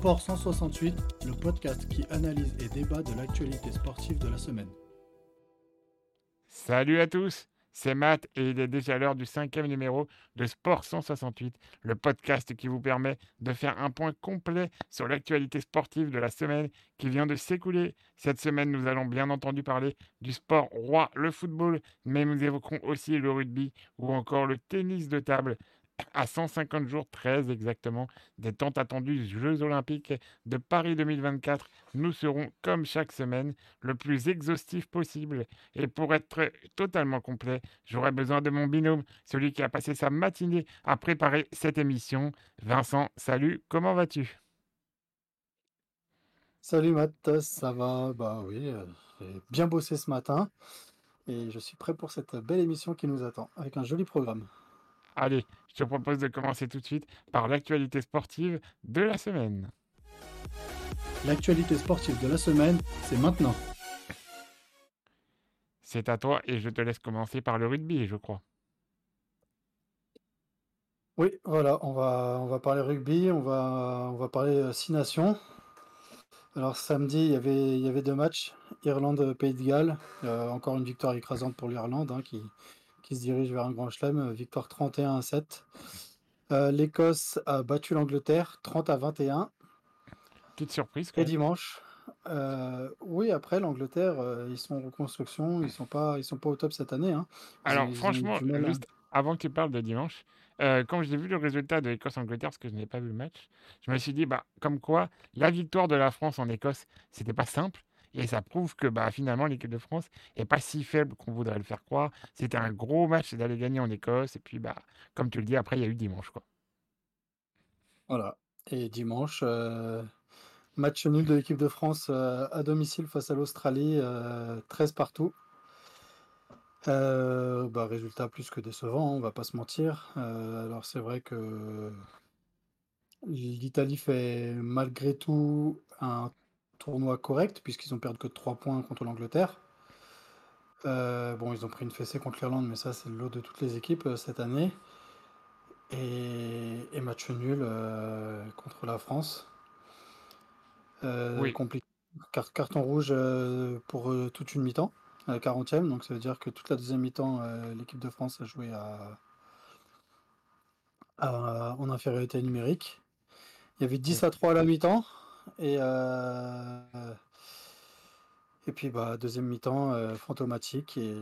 Sport 168, le podcast qui analyse et débat de l'actualité sportive de la semaine. Salut à tous, c'est Matt et il est déjà l'heure du cinquième numéro de Sport 168, le podcast qui vous permet de faire un point complet sur l'actualité sportive de la semaine qui vient de s'écouler. Cette semaine, nous allons bien entendu parler du sport roi, le football, mais nous évoquerons aussi le rugby ou encore le tennis de table à 150 jours, très exactement, des temps attendus des Jeux Olympiques de Paris 2024. Nous serons, comme chaque semaine, le plus exhaustif possible. Et pour être totalement complet, j'aurai besoin de mon binôme, celui qui a passé sa matinée à préparer cette émission. Vincent, salut, comment vas-tu? Salut Matt, ça va? Bah oui, euh, j'ai bien bossé ce matin et je suis prêt pour cette belle émission qui nous attend, avec un joli programme. Allez, je te propose de commencer tout de suite par l'actualité sportive de la semaine. L'actualité sportive de la semaine, c'est maintenant. C'est à toi et je te laisse commencer par le rugby, je crois. Oui, voilà, on va, on va parler rugby, on va, on va parler euh, Six Nations. Alors samedi, il y avait, il y avait deux matchs, Irlande-Pays de Galles, euh, encore une victoire écrasante pour l'Irlande hein, qui, qui se dirige vers un grand chelem, euh, victoire 31 à 7. Euh, L'Écosse a battu l'Angleterre 30 à 21. Petite surprise. Et dimanche, euh, oui, après l'Angleterre, ils sont en reconstruction, ils sont pas, ils sont pas au top cette année. Hein. Alors franchement, juste avant que tu parles de dimanche, quand j'ai vu le résultat de l'Écosse-Angleterre, parce que je n'ai pas vu le match, je me suis dit, bah, comme quoi, la victoire de la France en Écosse, c'était pas simple. Et ça prouve que bah, finalement, l'équipe de France n'est pas si faible qu'on voudrait le faire croire. C'était un gros match d'aller gagner en Écosse. Et puis, bah, comme tu le dis, après, il y a eu dimanche. Quoi. Voilà. Et dimanche, euh, match nul de l'équipe de France euh, à domicile face à l'Australie, 13 euh, partout. bah, résultat plus que décevant, on hein, on va pas se mentir. alors c'est vrai que l'Italie fait malgré tout un tournoi correct, puisqu'ils ont perdu que 3 points contre l'Angleterre. Euh, bon, ils ont pris une fessée contre l'Irlande, mais ça, c'est le lot de toutes les équipes euh, cette année. Et, match nul euh, contre la France. oui. compliqué. carton rouge pour toute une mi-temps, à la 40e. Donc, ça veut dire que toute la deuxième mi-temps, l'équipe de France a joué à, en infériorité numérique. Il y avait 10 à 3 à la mi-temps. Et, euh, et puis, bah, deuxième mi-temps, euh, fantomatique. Et,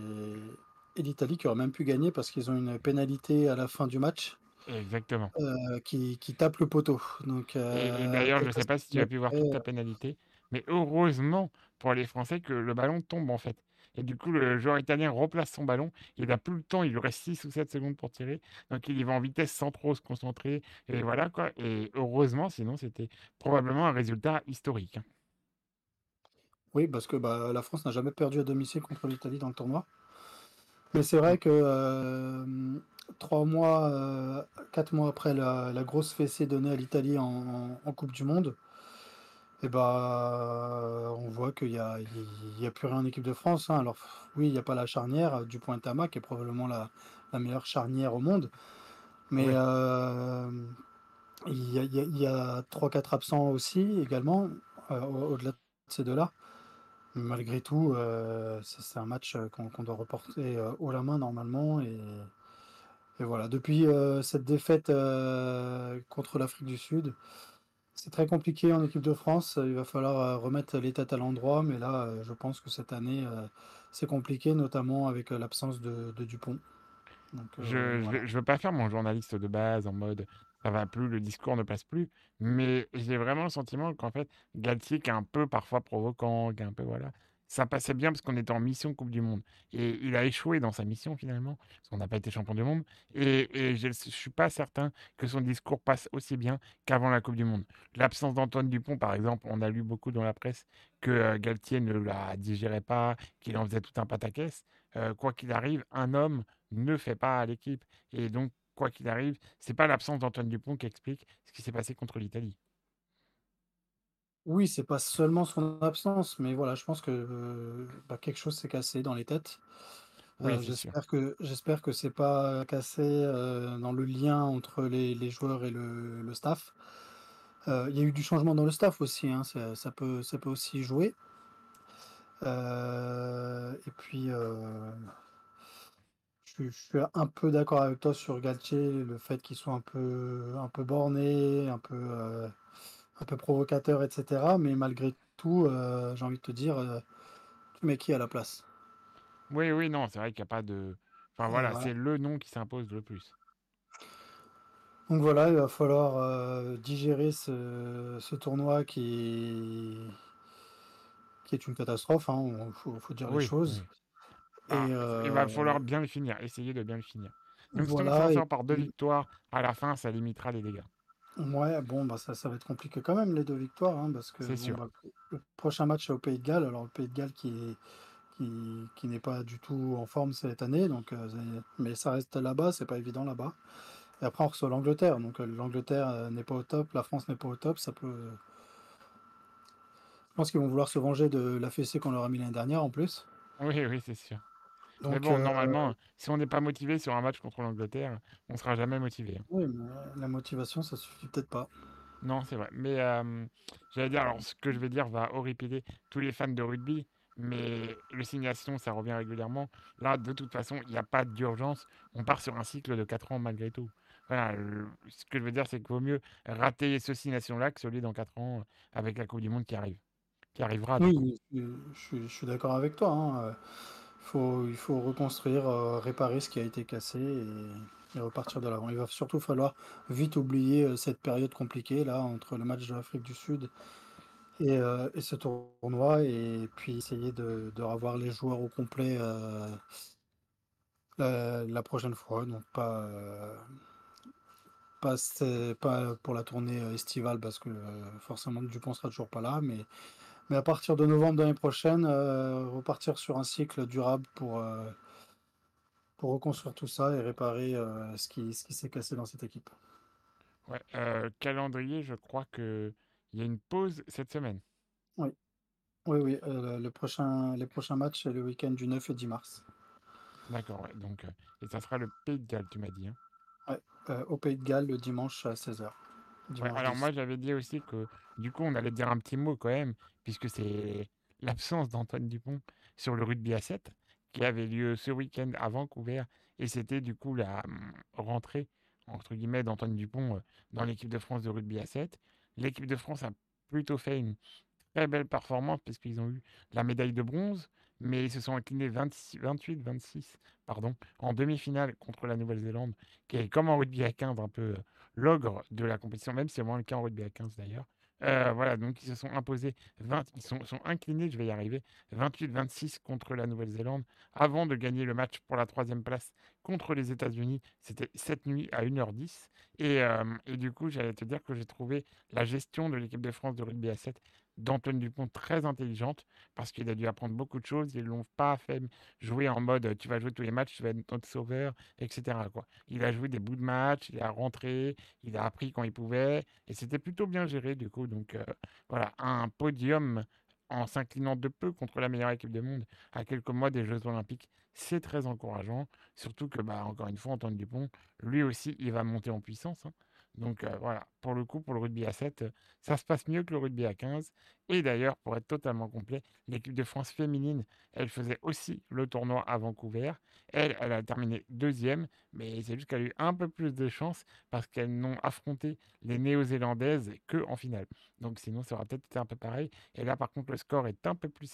et l'Italie qui aurait même pu gagner parce qu'ils ont une pénalité à la fin du match. Exactement. Euh, qui, qui, tape le poteau. Donc, et, d'ailleurs, je ne sais pas si tu as pu voir toute la pénalité, mais heureusement pour les Français que le ballon tombe en fait. Et du coup, le joueur italien replace son ballon. Il n'a plus le temps, il lui reste 6 ou 7 secondes pour tirer. Donc il y va en vitesse sans trop se concentrer. Et voilà quoi. Et heureusement, sinon, c'était probablement un résultat historique. Hein. Oui, parce que bah, la France n'a jamais perdu à domicile contre l'Italie dans le tournoi. Mais c'est vrai que euh, mois, euh, quatre mois après la, grosse fessée donnée à l'Italie en, Coupe du Monde, et bah, on voit qu'il y a, il y a plus rien en équipe de France. Hein. Alors oui, il n'y a pas la charnière du point Tama, qui est probablement la, meilleure charnière au monde. Mais euh, il y a, il y a 3-4 absents aussi également, euh, au-delà de ces deux-là. Malgré tout, euh, c'est un match qu'on doit reporter haut la main normalement. Et, et voilà, depuis cette défaite contre l'Afrique du Sud, c'est très compliqué en équipe de France. Il va falloir euh, remettre les têtes à l'endroit. Mais là, euh, je pense que cette année, euh, c'est compliqué, notamment avec l'absence de, Dupont. je ne veux, pas faire mon journaliste de base en mode ça va plus, le discours ne passe plus. Mais j'ai vraiment le sentiment qu'en fait, Galtier, qui est un peu parfois provoquant, qui est un peu voilà, ça passait bien parce qu'on était en mission Coupe du Monde. Et il a échoué dans sa mission finalement, parce qu'on n'a pas été champion du monde. Et, je ne suis pas certain que son discours passe aussi bien qu'avant la Coupe du Monde. L'absence d'Antoine Dupont, par exemple, on a lu beaucoup dans la presse que euh, Galtier ne la digérait pas, qu'il en faisait tout un pataquès. Euh, quoi qu'il arrive, un homme ne fait pas à l'équipe. Et donc, quoi qu'il arrive, c'est pas l'absence d'Antoine Dupont qui explique ce qui s'est passé contre l'Italie. Oui, c'est pas seulement son absence, mais voilà, je pense que, bah, quelque chose s'est cassé dans les têtes. Euh, j'espère que j'espère que c'est pas cassé, euh, dans le lien entre les les joueurs et le le staff. Euh, il y a eu du changement dans le staff aussi, hein, ça, ça peut, ça peut aussi jouer. Euh, et puis, euh, je, je suis un peu d'accord avec toi sur Galtier, le fait qu'il soit un peu, un peu borné, un peu, euh, un peu provocateur, etc. Mais malgré tout, euh, j'ai envie de te dire, euh, tu mets qui à la place? Oui, oui, non, c'est vrai qu'il n'y a pas de. Enfin voilà, voilà. c'est le nom qui s'impose le plus. Donc voilà, il va falloir euh, digérer ce, ce tournoi qui, qui est une catastrophe, hein, il faut, faut dire les Oui, choses. oui. Et Ah, il va euh, falloir bien le finir, essayer de bien le finir. Même si on s'en et sort par deux victoires, à la fin, ça limitera les dégâts. Ouais, bon, bah ça, ça va être compliqué quand même, les deux victoires, hein, parce que C'est bon, sûr. bah, le prochain match est au Pays de Galles, alors le Pays de Galles qui est, qui, qui n'est pas du tout en forme cette année, donc, euh, c'est- mais ça reste là-bas, c'est pas évident là-bas. Et après, on reçoit l'Angleterre, donc euh, l'Angleterre euh, n'est pas au top, la France n'est pas au top, ça peut. Je pense qu'ils vont vouloir se venger de la fessée qu'on leur a mis l'année dernière en plus. Oui, oui, c'est sûr. Mais Donc, bon, euh, normalement, si on n'est pas motivé sur un match contre l'Angleterre, on sera jamais motivé. hein. oui, mais la motivation, ça suffit peut-être pas. Non, c'est vrai. Mais euh, j'allais dire, alors ce que je vais dire va horripiler tous les fans de rugby, mais le signation, ça revient régulièrement. Là, de toute façon, il n'y a pas d'urgence. On part sur un cycle de 4 ans malgré tout. Voilà, le- ce que je veux dire, c'est qu'il vaut mieux rater ce signation-là que celui dans 4 ans euh, avec la Coupe du Monde qui arrive. Qui arrivera. Oui, euh, je suis, je suis d'accord avec toi. hein, euh, il faut reconstruire, euh, réparer ce qui a été cassé et, repartir de l'avant. Il va surtout falloir vite oublier euh, cette période compliquée là entre le match de l'Afrique du Sud et, euh, et ce tournoi et puis essayer de, de revoir les joueurs au complet la, prochaine fois. Donc pas, pas, pour la tournée estivale parce que forcément Dupont sera toujours pas là, mais Mais à partir de novembre de l'année prochaine, euh, repartir sur un cycle durable pour, euh, pour reconstruire tout ça et réparer euh, ce qui, ce qui s'est cassé dans cette équipe. Ouais, euh, calendrier, je crois que il y a une pause cette semaine. Oui, oui, oui. euh, le prochain, les prochains matchs, c'est le week-end du 9 et 10 mars. D'accord, ouais. Donc, euh, et ça sera le Pays de Galles, tu m'as dit. hein? Ouais, au Pays de Galles, le dimanche à 16h. Ouais, alors 10. moi j'avais dit aussi que du coup on allait dire un petit mot quand même, puisque c'est l'absence d'Antoine Dupont sur le rugby à 7 qui avait lieu ce week-end à Vancouver, et c'était du coup la hum, rentrée entre guillemets d'Antoine Dupont euh, dans l'équipe de France de rugby à 7. L'équipe de France a plutôt fait une très belle performance puisqu'ils ont eu la médaille de bronze, mais ils se sont inclinés 28-26 pardon, en demi-finale contre la Nouvelle-Zélande, qui est comme en rugby à 15 un peu euh, l'ogre de la compétition, même si c'est moins le cas en rugby à 15 d'ailleurs. Euh, voilà, donc ils se sont imposés 20, ils sont, sont inclinés, je vais y arriver, 28-26 contre la Nouvelle-Zélande, avant de gagner le match pour la troisième place contre les États-Unis. C'était cette nuit à 1h10. Et, euh, et du coup, j'allais te dire que j'ai trouvé la gestion de l'équipe de France de rugby à 7 d'Antoine Dupont très intelligente, parce qu'il a dû apprendre beaucoup de choses. Ils ne l'ont pas fait jouer en mode tu vas jouer tous les matchs, tu vas être notre sauveur, etc. Il a joué des bouts de match, il a rentré, il a appris quand il pouvait, et c'était plutôt bien géré du coup. Donc euh, voilà, un podium en s'inclinant de peu contre la meilleure équipe du monde à quelques mois des Jeux Olympiques, c'est très encourageant. Surtout que, bah, encore une fois, Antoine Dupont, lui aussi, il va monter en puissance. hein. Donc euh, voilà, pour le coup, pour le rugby à 7, euh, ça se passe mieux que le rugby à 15. Et d'ailleurs, pour être totalement complet, l'équipe de France féminine, elle faisait aussi le tournoi à Vancouver. Elle, elle a terminé deuxième, mais c'est juste qu'elle a eu un peu plus de chance parce qu'elles n'ont affronté les Néo-Zélandaises que en finale. Donc sinon, ça aurait peut-être été un peu pareil. Et là, par contre, le score est un peu plus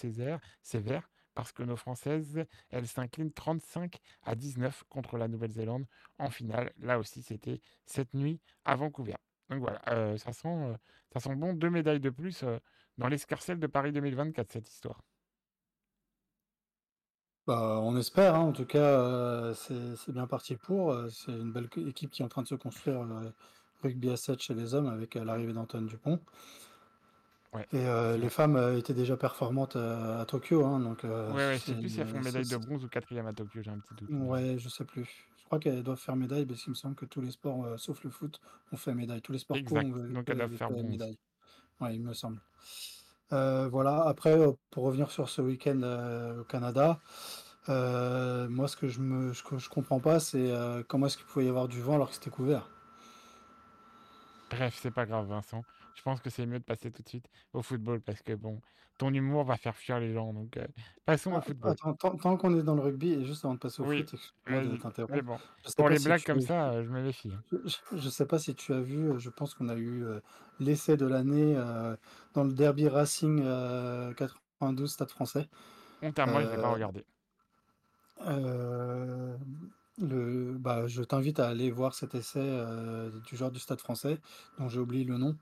sévère parce que nos Françaises, elles s'inclinent 35 à 19 contre la Nouvelle-Zélande en finale. Là aussi, c'était cette nuit à Vancouver. Donc voilà, euh, ça, sent, euh, ça sent bon deux médailles de plus euh, dans l'escarcelle de Paris 2024, cette histoire. Bah, on espère, hein, en tout cas, c'est bien parti pour. C'est une belle équipe qui est en train de se construire rugby à 7 chez les hommes avec l'arrivée d'Antoine Dupont. Ouais, Et euh, les femmes euh, étaient déjà performantes à Tokyo, hein, donc euh, Ouais, ouais, je sais plus si elles font médaille de bronze ou quatrième à Tokyo, j'ai un petit doute. Ouais, je sais plus. Je crois qu'elles doivent faire médaille parce qu'il me semble que tous les sports, euh, sauf le foot, ont fait médaille. Tous les sports co ont fait, donc elles doivent faire bronze. médaille. Ouais, il me semble. Voilà. Après, pour revenir sur ce week-end au Canada, moi, ce que je me, que je comprends pas, c'est comment est-ce qu'il pouvait y avoir du vent alors que c'était couvert? Bref, c'est pas grave, Vincent. Je pense que c'est mieux de passer tout de suite au football parce que bon, ton humour va faire fuir les gens. Donc, euh, passons au Ah, football. attends, tant, tant qu'on est dans le rugby, et juste avant de passer au Oui, foot. Mais t'interrompre. bon, pour les si blagues comme as ça, euh, je me méfie. hein. Je je sais pas si tu as vu, euh, je pense qu'on a eu euh, l'essai de l'année euh, dans le derby Racing euh, 92 Stade français. Honte moi, je l'ai pas regardé. euh, le, bah, je t'invite à aller voir cet essai euh, du joueur du Stade français, dont j'ai oublié le nom.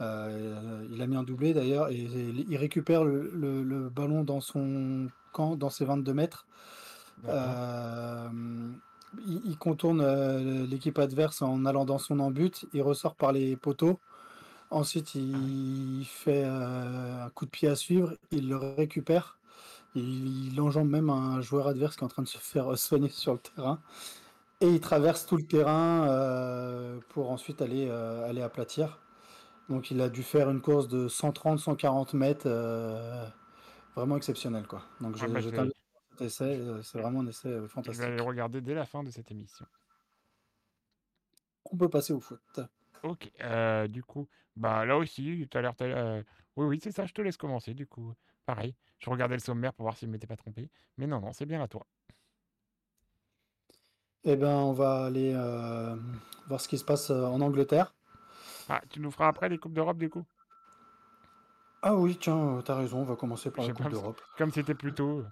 Euh, il a mis un doublé d'ailleurs, et, et il récupère le, le- le ballon dans son camp, dans ses 22 mètres. Euh, il, il contourne euh, l'équipe adverse en allant dans son embut, il ressort par les poteaux. Ensuite, il fait un coup de pied à suivre, il le récupère. Il, il enjambe même un joueur adverse qui est en train de se faire soigner sur le terrain. Et il traverse tout le terrain euh, pour ensuite aller, euh, aller aplatir. Donc il a dû faire une course de 130-140 mètres, euh, vraiment exceptionnel quoi. Donc Ah je, bah, je je t'invite à cet essai, euh, c'est vraiment un essai euh, je vais aller le fantastique. regarder dès la fin de cette émission. On peut passer au foot. Ok, euh, du coup, bah là aussi, tout à l'heure, euh, oui, oui, c'est ça, je te laisse commencer, du coup. Pareil, je regardais le sommaire pour voir s'il ne m'était pas trompé. Mais non, non, c'est bien à toi. Eh ben on va aller euh, voir ce qui se passe en Angleterre. Ah, tu nous feras après les Coupes d'Europe, du coup? Ah oui, tiens, euh, t'as raison, on va commencer par Je la sais pas, Coupe parce que d'Europe. comme c'était plus tôt.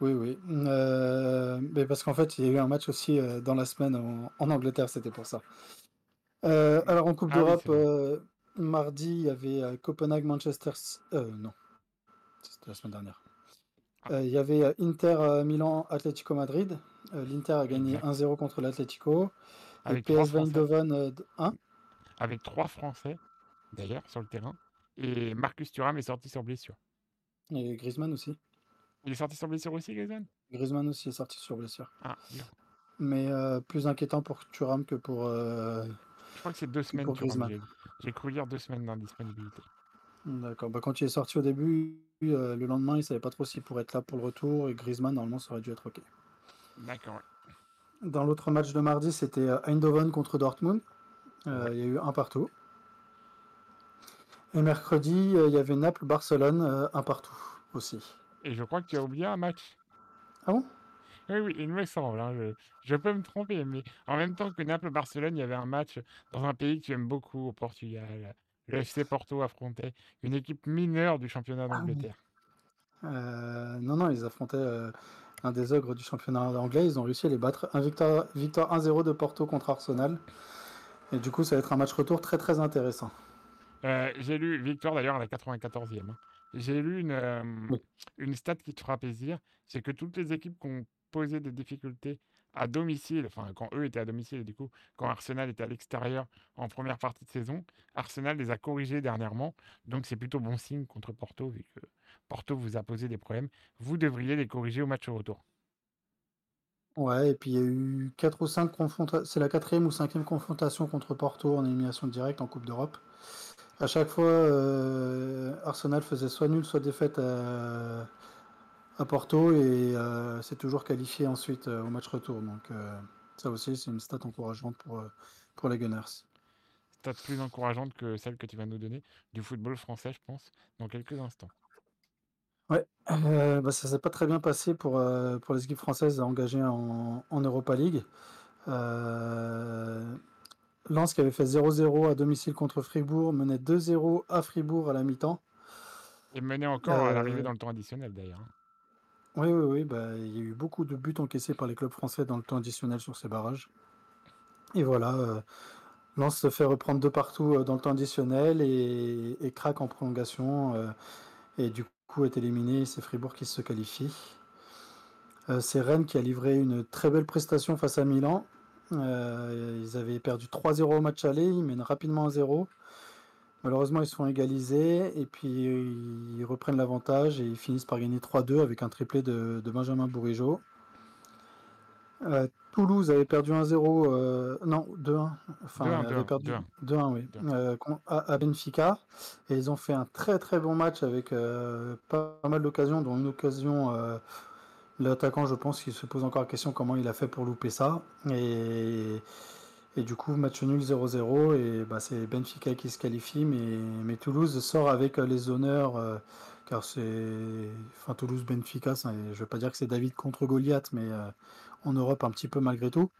Oui, oui. Euh, mais parce qu'en fait, il y a eu un match aussi euh, dans la semaine en, en Angleterre, c'était pour ça. Euh, alors en Coupe Ah d'Europe, euh, mardi, il y avait euh, Copenhague-Manchester. Euh, non, c'était la semaine dernière. Ah, Euh, il y avait euh, Inter euh, Milan Atlético Madrid. Euh, L'Inter a gagné exact. 1-0 contre l'Atlético. Et PSV. Eindhoven euh, d- 1. Avec trois Français, d'ailleurs, sur le terrain. Et Marcus Thuram est sorti sur blessure. Et Griezmann aussi. Il est sorti sur blessure aussi, Griezmann? Griezmann aussi est sorti sur blessure. Ah, bien. Mais euh, plus inquiétant pour Thuram que pour, euh, Je crois que c'est deux semaines, pour Griezmann. j'ai cru lire deux semaines d'indisponibilité. D'accord. Bah, quand il est sorti au début, euh, le lendemain, il savait pas trop s'il pourrait être là pour le retour. Et Griezmann, normalement, ça aurait dû être OK. D'accord. Dans l'autre match de mardi, c'était euh, Eindhoven contre Dortmund. Euh, il y a eu un partout. Et mercredi, euh, il y avait Naples-Barcelone, euh, un partout aussi. Et je crois que tu as oublié un match. Ah bon? Oui, oui, il me semble. hein, je, je peux me tromper, mais en même temps que Naples-Barcelone, il y avait un match dans un pays que tu aimes beaucoup, au Portugal. Le FC Porto affrontait une équipe mineure du championnat Ah oui. d'Angleterre. Euh, non, non, ils affrontaient euh, un des ogres du championnat anglais. Ils ont réussi à les battre. Un victoire, victoire 1-0 de Porto contre Arsenal. Et du coup, ça va être un match retour très très intéressant. Euh, j'ai lu, victoire d'ailleurs à la 94e. hein. J'ai lu une, euh, Oui. une stat qui te fera plaisir, c'est que toutes les équipes qui ont posé des difficultés à domicile, enfin quand eux étaient à domicile, et du coup quand Arsenal était à l'extérieur en première partie de saison, Arsenal les a corrigés dernièrement, donc c'est plutôt bon signe contre Porto, vu que Porto vous a posé des problèmes. Vous devriez les corriger au match retour. Ouais, et puis il y a eu 4 ou 5 confrontations. C'est la quatrième ou cinquième confrontation contre Porto en élimination directe en Coupe d'Europe. À chaque fois, euh, Arsenal faisait soit nul, soit défaite à, Porto et euh, c'est toujours qualifié ensuite euh, au match retour. Donc euh, ça aussi, c'est une stat encourageante pour, pour les Gunners. Stat plus encourageante que celle que tu vas nous donner du football français, je pense, dans quelques instants. Ouais, euh, bah, ça s'est pas très bien passé pour, euh, pour les équipes françaises engagées en, en Europa League. Euh, Lens qui avait fait 0-0 à domicile contre Fribourg menait 2-0 à Fribourg à la mi-temps. Et mené encore à l'arrivée Euh, dans le temps additionnel d'ailleurs. hein. oui, oui, oui, bah, il y a eu beaucoup de buts encaissés par les clubs français dans le temps additionnel sur ces barrages. Et voilà, euh, Lens se fait reprendre de partout dans le temps additionnel et, et craque en prolongation. et du coup est éliminé, c'est Fribourg qui se qualifie. Euh, c'est Rennes qui a livré une très belle prestation face à Milan. Euh, ils avaient perdu 3-0 au match aller, ils mènent rapidement à 0. Malheureusement, ils se font égaliser et puis ils reprennent l'avantage et ils finissent par gagner 3-2 avec un triplé de, Benjamin Bourigeaud. Euh, Toulouse avait perdu 1-0, euh, non 2-1, enfin 2-1, avait 2-1, perdu 2-1. 2-1, oui, 2-1. euh, à, à Benfica et ils ont fait un très très bon match avec euh, pas mal d'occasions, dont une occasion, euh, l'attaquant je pense qu'il se pose encore la question comment il a fait pour louper ça et, Et du coup, match nul 0-0. Et bah, c'est Benfica qui se qualifie. Mais, mais Toulouse sort avec les honneurs. euh, car c'est. Enfin, Toulouse-Benfica, ça- je ne veux pas dire que c'est David contre Goliath, mais euh, en Europe un petit peu malgré tout.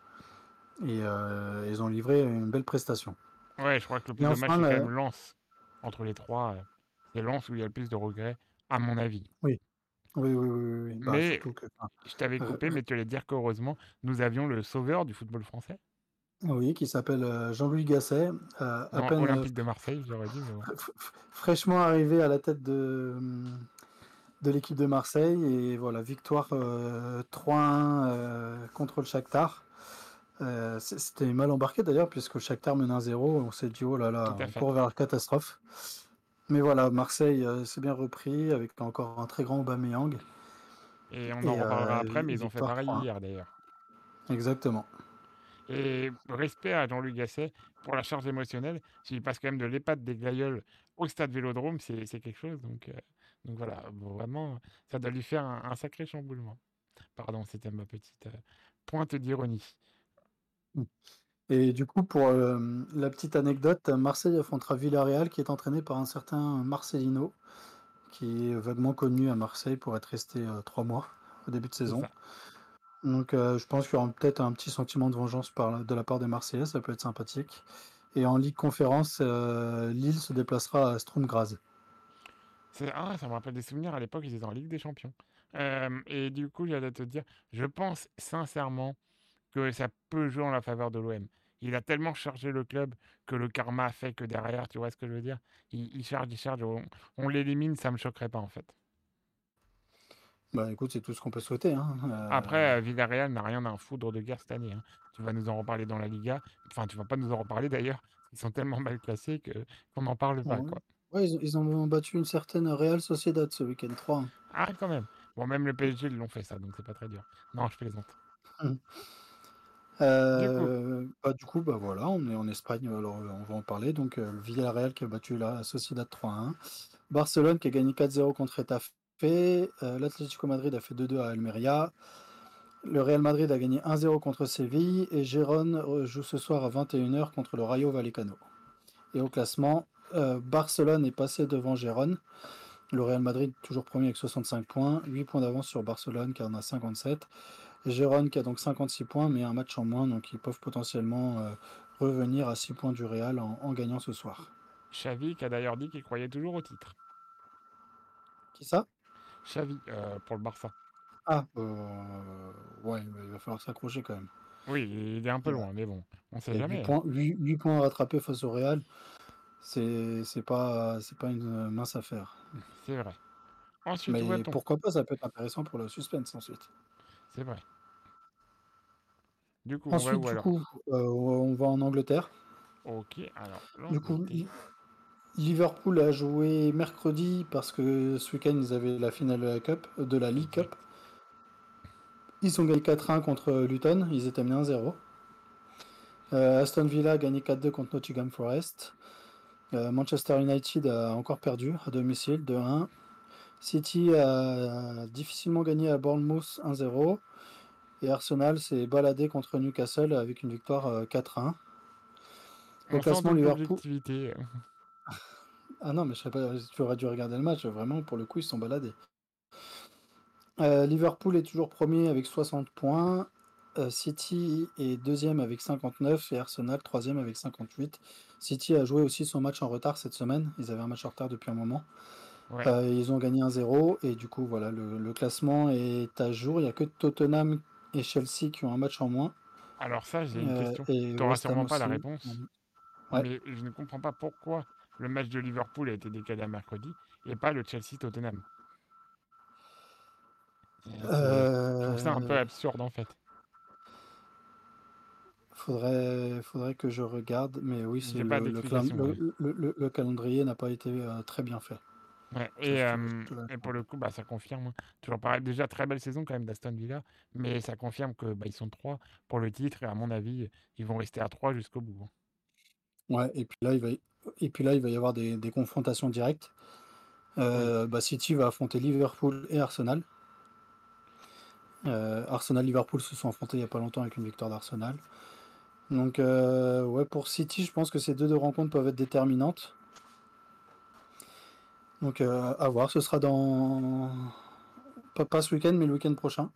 Et euh, ils ont livré une belle prestation. Ouais, je crois que le plus de enfin, matchs, c'est quand même Lens. Entre les trois, euh, c'est Lens où il y a le plus de regrets, à mon avis. Oui, oui, oui, oui. oui. Bah, Mais que. je t'avais euh, coupé, mais tu allais dire qu'heureusement, nous avions le sauveur du football français. oui, qui s'appelle Jean-Louis Gasset. euh, à Non, peine Olympique de Marseille, j'aurais dit. Mais bon. fraîchement arrivé à la tête de, de l'équipe de Marseille. Et voilà, victoire euh, 3-1 euh, contre le Shakhtar. Euh, C'était mal embarqué d'ailleurs, puisque le Shakhtar mène 1-0. On s'est dit, oh là là, on court vers la catastrophe. Mais voilà, Marseille euh, s'est bien repris avec encore un très grand Aubameyang. Et on en reparlera euh, après, mais ils ont fait pareil 3-1. hier d'ailleurs. Exactement. Et respect à Jean-Luc Gasset pour la charge émotionnelle. S'il passe quand même de l'EHPAD des Glaïeuls au stade Vélodrome, c'est quelque chose. Donc, euh, donc voilà, vraiment, ça doit lui faire un, un sacré chamboulement. Pardon, c'était ma petite euh, pointe d'ironie. Et du coup, pour euh, la petite anecdote, Marseille affrontera Villarreal qui est entraîné par un certain Marcelino, qui est vaguement connu à Marseille pour être resté euh, trois mois au début de saison. Donc euh, je pense qu'il y aura peut-être un petit sentiment de vengeance par, de la part des Marseillais, ça peut être sympathique. Et en Ligue Conférence, Lille se déplacera à Sturm Graz. C'est- Ah, ça me rappelle des souvenirs. À l'époque, ils étaient en Ligue des Champions. Euh, et du coup, j'allais te dire, je pense sincèrement que ça peut jouer en la faveur de l'OM. Il a tellement chargé le club que le karma a fait que derrière, tu vois ce que je veux dire il, il charge, il charge. On, on l'élimine, ça me choquerait pas en fait. Bah écoute, c'est tout ce qu'on peut souhaiter. Hein. Euh, Après, euh, Villarreal n'a rien à en foudre de guerre cette année. hein. Tu vas nous en reparler dans la Liga. Enfin, tu vas pas nous en reparler d'ailleurs. Ils sont tellement mal classés que qu'on n'en parle pas, ouais. quoi. Ouais, ils, ont- ils ont battu une certaine Real Sociedad ce week-end 3 Ah, quand même. Bon, même le PSG, ils l'ont fait ça, donc c'est pas très dur. Non, je plaisante. Du coup, Euh, bah, du coup, bah voilà, on est en Espagne, alors euh, on va en parler. Donc, euh, Villarreal qui a battu la Sociedad 3-1. Barcelone qui a gagné 4-0 contre Etafé. Euh, L'Atlético Madrid a fait 2-2 à Almeria. Le Real Madrid a gagné 1-0 contre Séville. Et Gérone euh, joue ce soir à 21h contre le Rayo Vallecano. Et au classement, euh, Barcelone est passé devant Gérone. Le Real Madrid toujours premier avec 65 points, 8 points d'avance sur Barcelone qui en a 57. Gérone qui a donc 56 points mais un match en moins, donc ils peuvent potentiellement euh, revenir à 6 points du Real en, en gagnant ce soir. Xavi qui a d'ailleurs dit qu'il croyait toujours au titre. Qui ça? Xavi euh, pour le Barça. Ah, euh, ouais, il va falloir s'accrocher quand même. Oui, il est un peu loin, mais bon, on sait jamais. 8 hein. points, 8, 8 points à rattraper face au Real, c'est c'est pas, c'est pas une mince affaire. C'est vrai. Ensuite, Mais pourquoi pas, ça peut être intéressant pour le suspense ensuite. C'est vrai. Du coup, Ensuite, du alors? coup, euh, on va en Angleterre. Ok, alors, Du coup, l'Angleterre. Li- Liverpool a joué mercredi parce que ce week-end ils avaient la finale de la, Cup, euh, de la League. Cup. Ils ont gagné 4-1 contre Luton, ils étaient menés 1-0. Euh, Aston Villa a gagné 4-2 contre Nottingham Forest. Euh, Manchester United a encore perdu à domicile 2-1. City a difficilement gagné à Bournemouth 1-0. Et Arsenal s'est baladé contre Newcastle avec une victoire euh, 4-1. Au On sent classement, Liverpool. Ah non, mais je sais pas, tu aurais dû regarder le match. Vraiment, pour le coup, ils se sont baladés. Euh, Liverpool est toujours premier avec 60 points. Euh, City est deuxième avec 59 et Arsenal troisième avec 58. City a joué aussi son match en retard cette semaine. Ils avaient un match en retard depuis un moment. Ouais. Euh, ils ont gagné 1-0 et du coup, voilà, le, le classement est à jour. Il n'y a que Tottenham et Chelsea qui ont un match en moins. Alors ça, j'ai une Euh, question. Tu n'auras sûrement pas la réponse. Ouais. Mais je ne comprends pas pourquoi le match de Liverpool a été décalé à mercredi et pas le Chelsea-Tottenham. C'est- c'est- Je trouve ça un peu Euh, absurde en fait. Faudrait, faudrait que je regarde, mais oui, c'est J'ai pas le, le, d'explication. le, ouais. le- le- le calendrier n'a pas été euh, très bien fait. Ouais, Ça, Et, je te- euh, je te et l'accorde. pour le coup, bah, ça confirme. hein. Toujours pareil, déjà très belle saison quand même d'Aston Villa, mais ça confirme que bah, ils sont trois pour le titre et à mon avis, ils vont rester à trois jusqu'au bout. hein. Ouais, et puis là, il va y, et puis là, il va y avoir des, des confrontations directes. Oui, Euh, bah, City va affronter Liverpool et Arsenal. Euh, Arsenal-Liverpool se sont affrontés il n'y a pas longtemps avec une victoire d'Arsenal. Donc, euh, ouais, pour City, je pense que ces deux, deux rencontres peuvent être déterminantes. Donc, euh, à voir. Ce sera dans. Pas, pas ce week-end, mais le week-end prochain.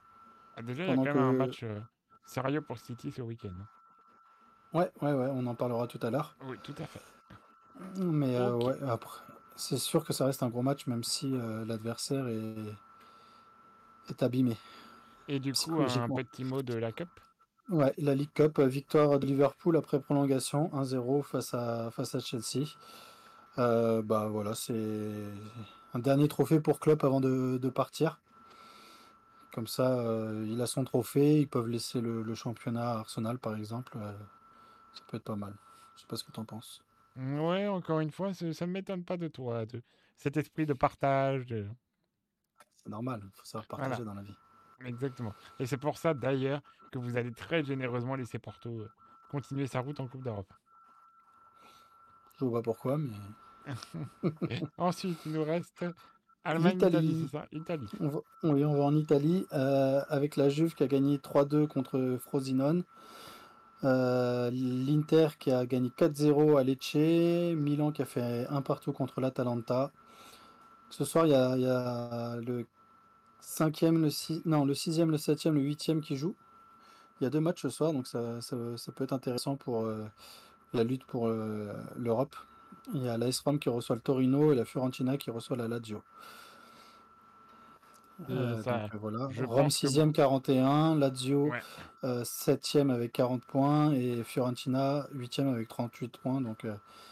Ah, déjà, il y a quand même un match euh, sérieux pour City ce week-end. hein. Ouais, ouais, ouais, on en parlera tout à l'heure. Oui, tout à fait. Mais euh, ouais, après, c'est sûr que ça reste un gros match, même si euh, l'adversaire est... est abîmé. Et du coup, un petit mot de la Cup? Ouais, la League Cup, euh, victoire de Liverpool après prolongation, 1-0 face à, face à Chelsea. Euh, bah voilà, c'est un dernier trophée pour Klopp avant de, de partir. Comme ça, euh, il a son trophée, ils peuvent laisser le, le championnat à Arsenal par exemple. euh, ça peut être pas mal. Je sais pas ce que t'en penses. Ouais, encore une fois, ça ne m'étonne pas de toi, de cet esprit de partage. de- C'est normal, il faut savoir partager dans la vie. Exactement. Et c'est pour ça, d'ailleurs, que vous allez très généreusement laisser Porto euh, continuer sa route en Coupe d'Europe. Je vois pas pourquoi, mais Ensuite, il nous reste Allemagne, Italie, L'Italie. c'est ça Italie. on va, oui, on va en Italie euh, avec la Juve qui a gagné 3-2 contre Frosinone. Euh, L'Inter qui a gagné 4-0 à Lecce, Milan qui a fait un partout contre l'Atalanta. Ce soir, il y a, il y a le cinquième, le six, non, le sixième, le septième, le huitième qui jouent. Il y a deux matchs ce soir, donc ça, ça, ça peut être intéressant pour euh, la lutte pour euh, l'Europe. Il y a l'AS Rome qui reçoit le Torino et la Fiorentina qui reçoit la Lazio. Euh, donc, voilà. je Rome pense que 6e 41, Lazio Ouais. euh, 7e avec 40 points et Fiorentina 8e avec 38 points. Donc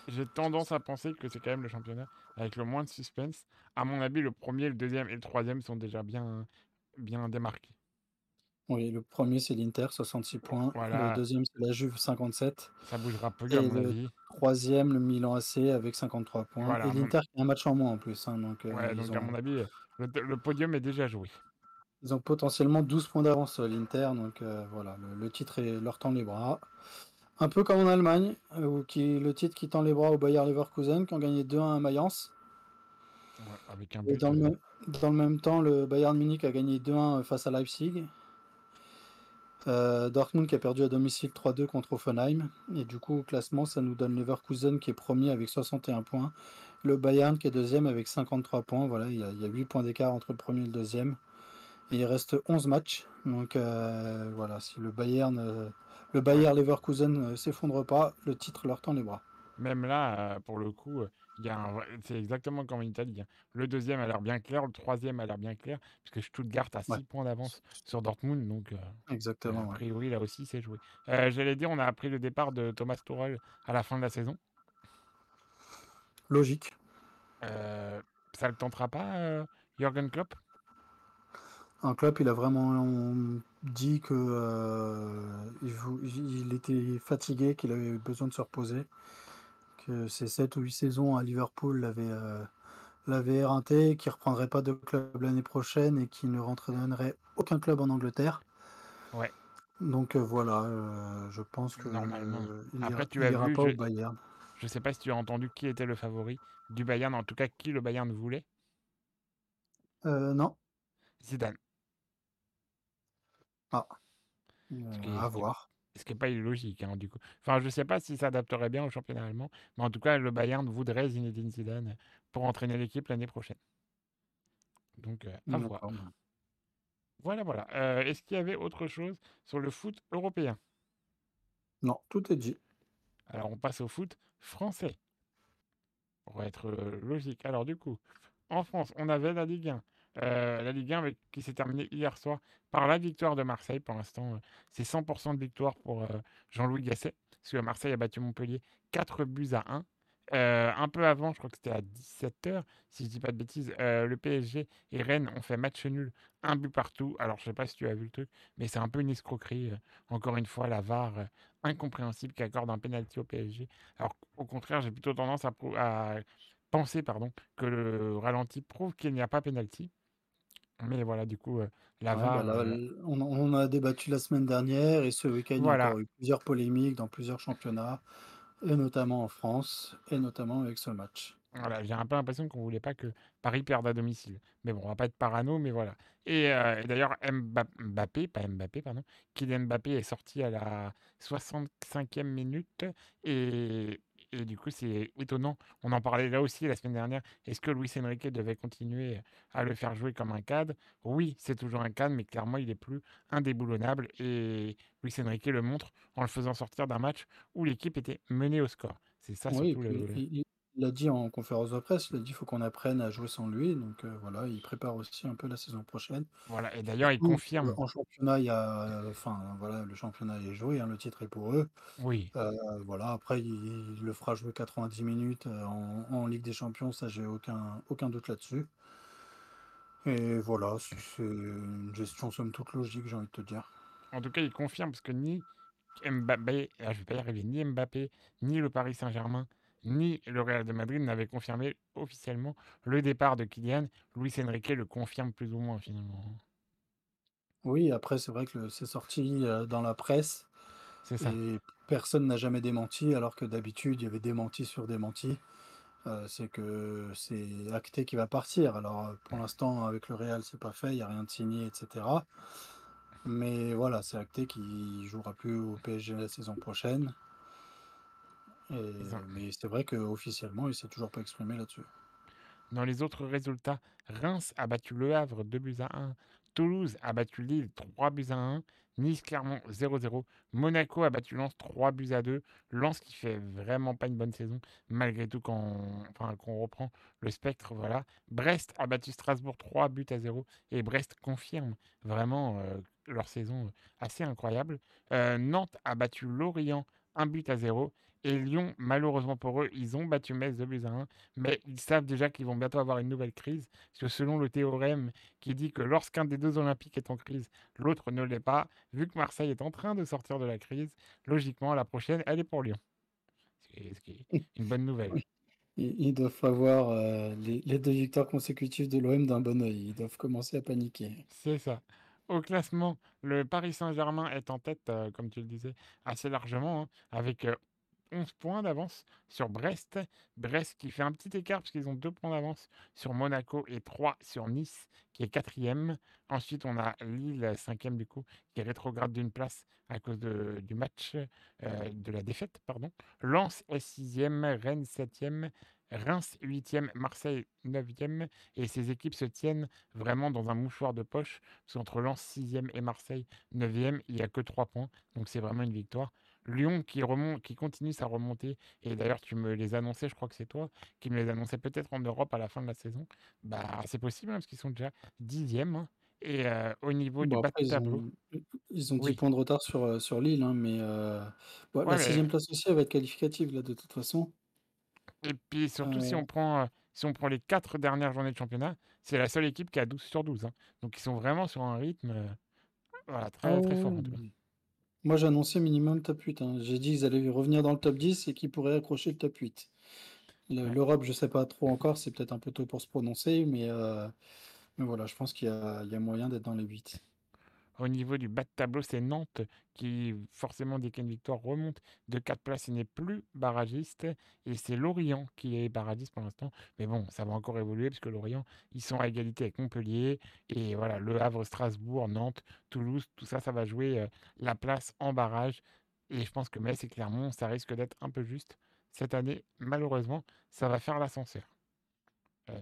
J'ai tendance à penser que c'est quand même le championnat avec le moins de suspense. À mon avis, le premier, le deuxième et le troisième sont déjà bien, bien démarqués. oui, le premier c'est l'Inter 66 points, Voilà. le deuxième c'est la Juve 57, Ça bougera Et à mon le- avis. troisième le Milan AC avec 53 points Voilà, et l'Inter qui a un match en moins en plus. hein, donc euh, Ouais, donc à mon avis, le, le podium est déjà joué. ils ont potentiellement 12 points d'avance euh, l'Inter. Donc euh, voilà, le, le titre est, leur tend les bras. Un peu comme en Allemagne, où qui, le titre qui tend les bras au Bayer Leverkusen qui ont gagné 2-1 à Mayence. Ouais, avec un Et but. dans le, euh, même, dans le même temps, le Bayern Munich a gagné 2-1 face à Leipzig. Euh, Dortmund qui a perdu à domicile 3-2 contre Offenheim. Et du coup, au classement, ça nous donne Leverkusen qui est premier avec 61 points. Le Bayern qui est deuxième avec 53 points. Voilà, il y a, il y a 8 points d'écart entre le premier et le deuxième. Et il reste 11 matchs. Donc euh, voilà, si le Bayern, euh, le Bayer Leverkusen ne s'effondre pas, le titre leur tend les bras. Même là, euh, pour le coup, c'est exactement comme en Italie. hein. Le deuxième a l'air bien clair, le troisième a l'air bien clair, puisque Stuttgart a 6 Ouais. points d'avance sur Dortmund, donc euh, Exactement. a ouais. priori là aussi c'est joué. Euh, J'allais dire, on a appris le départ de Thomas Tuchel à la fin de la saison. Logique. Euh, ça le tentera pas, euh, Jürgen Klopp? Un club, il a vraiment dit que il, vou- il était fatigué, qu'il avait besoin de se reposer, que ces 7 ou 8 saisons à Liverpool l'avaient euh, l'avaient éreinté, qu'il ne reprendrait pas de club l'année prochaine et qu'il ne rentrerait aucun club en Angleterre. Ouais. Donc euh, voilà, euh, je pense que Normalement. euh, il Après, ira, tu il as ira vu, pas je- au Bayern. Je sais pas si tu as entendu qui était le favori du Bayern, en tout cas qui le Bayern voulait. Euh, non, Zidane. Qui est- à qui voir. Ce qui n'est pas illogique, hein, du coup. Enfin, je sais pas s'il s'adapterait bien au championnat allemand, mais en tout cas, le Bayern voudrait Zinedine Zidane pour entraîner l'équipe l'année prochaine. Donc, euh, à voir. Voilà, voilà. Euh, Est-ce qu'il y avait autre chose sur le foot européen? Non, tout est dit. Alors, on passe au foot français. Pour être euh, logique. Alors, du coup, en France, on avait la Ligue 1. Euh, la Ligue 1 avec- qui s'est terminée hier soir par la victoire de Marseille. Pour l'instant, euh, c'est 100% de victoire pour euh, Jean-Louis Gasset. Parce que Marseille a battu Montpellier 4 buts à 1. Euh, un peu avant, je crois que c'était à 17h, si je dis pas de bêtises, le PSG et Rennes ont fait match nul, un but partout. Alors, je sais pas si tu as vu le truc, mais c'est un peu une escroquerie. encore une fois, la VAR incompréhensible qui accorde un penalty au PSG. Alors, au contraire, j'ai plutôt tendance à, à penser pardon, que le ralenti prouve qu'il n'y a pas penalty. Mais voilà, du coup, euh, la Ouais, VAR. bah là, euh, l- on, on a débattu la semaine dernière et ce week-end, il y a Voilà. encore eu plusieurs polémiques dans plusieurs championnats, et notamment en France, et notamment avec ce match. Voilà, j'ai un peu l'impression qu'on voulait pas que Paris perde à domicile. Mais bon, on va pas être parano, mais voilà. Et, euh, et d'ailleurs, Mba- Mbappé, pas Mbappé, pardon, Kylian Mbappé est sorti à la 65e minute. Et, et du coup, c'est étonnant. On en parlait là aussi la semaine dernière. Est-ce que Luis Enrique devait continuer à le faire jouer comme un cadre? Oui, c'est toujours un cadre, mais clairement, il est plus indéboulonnable. Et Luis Enrique le montre en le faisant sortir d'un match où l'équipe était menée au score. C'est ça Oui, surtout le, puis le- il, il- il a dit en conférence de presse, il a dit qu'il faut qu'on apprenne à jouer sans lui. Donc euh, voilà, il prépare aussi un peu la saison prochaine. Voilà, et d'ailleurs, il confirme. en championnat, il y a, enfin voilà, le championnat est joué, hein, le titre est pour eux. Oui, Euh, voilà, après il, il le fera jouer 90 minutes euh, en, en Ligue des Champions, ça j'ai aucun, aucun doute là-dessus. Et voilà, c'est c'est une gestion somme toute logique, j'ai envie de te dire. en tout cas, il confirme parce que ni Mbappé, ah, je vais pas y arriver, ni Mbappé, ni le Paris Saint-Germain, ni le Real de Madrid n'avaient confirmé officiellement le départ de Kylian. Luis Enrique le confirme plus ou moins finalement. Oui, après c'est vrai que c'est sorti euh, dans la presse C'est ça. et personne n'a jamais démenti, alors que d'habitude il y avait démenti sur démenti. Euh, c'est que c'est acté qu'il va partir. Alors euh, pour l'instant avec le Real c'est pas fait, il n'y a rien de signé, etc. Mais voilà, c'est acté qu'il jouera plus au PSG la saison prochaine. Ont- mais c'est vrai qu'officiellement il s'est toujours pas exprimé là-dessus. Dans les autres résultats, Reims a battu Le Havre 2 buts à 1. Toulouse a battu Lille 3 buts à 1. Nice Clermont 0-0. Monaco a battu Lens 3 buts à 2. Lens qui fait vraiment pas une bonne saison, malgré tout quand on, enfin, qu'on reprend le spectre. Voilà. Brest a battu Strasbourg 3 buts à 0. Et Brest confirme vraiment euh, leur saison assez incroyable. Euh, Nantes a battu Lorient 1 but à 0. Et Lyon, malheureusement pour eux, ils ont battu Metz 2 buts à 1 mais ils savent déjà qu'ils vont bientôt avoir une nouvelle crise, parce que selon le théorème qui dit que lorsqu'un des deux Olympiques est en crise, l'autre ne l'est pas, vu que Marseille est en train de sortir de la crise, logiquement, la prochaine, elle est pour Lyon. Ce qui est, une bonne nouvelle. Ils, doivent avoir euh, les, les deux victoires consécutives de l'OM d'un bon oeil. Ils doivent commencer à paniquer. C'est ça. Au classement, le Paris Saint-Germain est en tête, euh, comme tu le disais, assez largement, hein, avec euh, 11 points d'avance sur Brest. Brest qui fait un petit écart parce qu'ils ont 2 points d'avance sur Monaco et 3 sur Nice qui est quatrième. Ensuite, on a Lille, cinquième du coup, qui rétrograde d'une place à cause de- du match, euh, de la défaite, pardon. Lens est sixième, Rennes septième, Reims huitième, Marseille neuvième. Et ces équipes se tiennent vraiment dans un mouchoir de poche parce qu'entre Lens sixième et Marseille neuvième, il n'y a que 3 points. Donc c'est vraiment une victoire. Lyon qui remonte, qui continue sa remontée, et d'ailleurs tu me les annonçais, je crois que c'est toi, qui me les annonçais peut-être en Europe à la fin de la saison, bah c'est possible hein, parce qu'ils sont déjà dixièmes. hein. Et euh, au niveau du bas de ils tableau, ont, ils ont 10 oui, points de retard sur, sur Lille, hein, mais euh, bon, ouais, la mais sixième place aussi, elle va être qualificative, là, de toute façon. et puis surtout si Euh, on prend, si on prend les quatre dernières journées de championnat, c'est la seule équipe qui a 12 sur 12. hein. Donc ils sont vraiment sur un rythme, voilà, ah très très ouais, fort en tout cas. Moi, j'ai annoncé minimum top 8. hein. J'ai dit qu'ils allaient revenir dans le top 10 et qu'ils pourraient accrocher le top 8. Le- Ouais. L'Europe, je sais pas trop encore, c'est peut-être un peu tôt pour se prononcer, mais, euh, mais voilà, je pense qu'il y a, il y a moyen d'être dans les 8. Au niveau du bas de tableau, c'est Nantes qui, forcément, dès qu'il y a une victoire, remonte de 4 places et n'est plus barragiste. Et c'est Lorient qui est barragiste pour l'instant. Mais bon, ça va encore évoluer parce que Lorient, ils sont à égalité avec Montpellier. Et voilà, Le Havre, Strasbourg, Nantes, Toulouse, tout ça, ça va jouer euh, la place en barrage. Et je pense que Metz et Clermont, ça risque d'être un peu juste. Cette année, malheureusement, ça va faire l'ascenseur. Euh,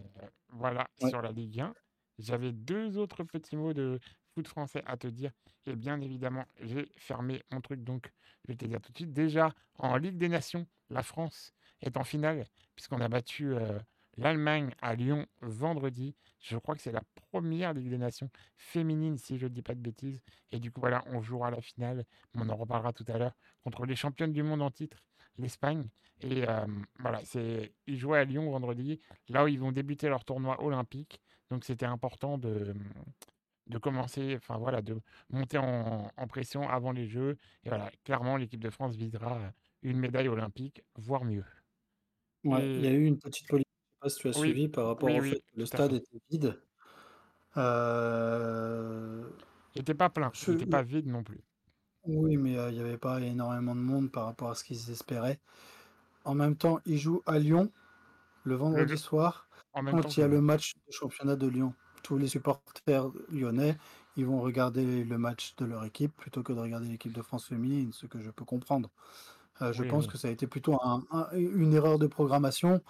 voilà Ouais. sur la Ligue 1. J'avais deux autres petits mots de foot français à te dire. Et bien évidemment, j'ai fermé mon truc, donc je vais te dire tout de suite. Déjà, en Ligue des Nations, la France est en finale, puisqu'on a battu euh, l'Allemagne à Lyon vendredi. Je crois que c'est la première Ligue des Nations féminine, si je ne dis pas de bêtises. Et du coup, voilà, on jouera la finale. On en reparlera tout à l'heure contre les championnes du monde en titre, l'Espagne. Et euh, voilà, c'est ils jouaient à Lyon vendredi, là où ils vont débuter leur tournoi olympique. Donc c'était important de, de commencer, enfin voilà, de monter en, en pression avant les Jeux. Et voilà, clairement, l'équipe de France visera une médaille olympique, voire mieux. Ouais, il y a eu une petite polémique, je sais pas si tu as oui, suivi par rapport oui, au fait que le stade était vide. Euh, Il n'était pas plein, il n'était pas vide non plus. Oui, mais euh, il n'y avait pas énormément de monde par rapport à ce qu'ils espéraient. En même temps, ils jouent à Lyon. le vendredi soir, quand il y a le match de championnat de Lyon. Tous les supporters lyonnais, ils vont regarder le match de leur équipe plutôt que de regarder l'équipe de France féminine, ce que je peux comprendre. Euh, je pense que ça a été plutôt une erreur de programmation.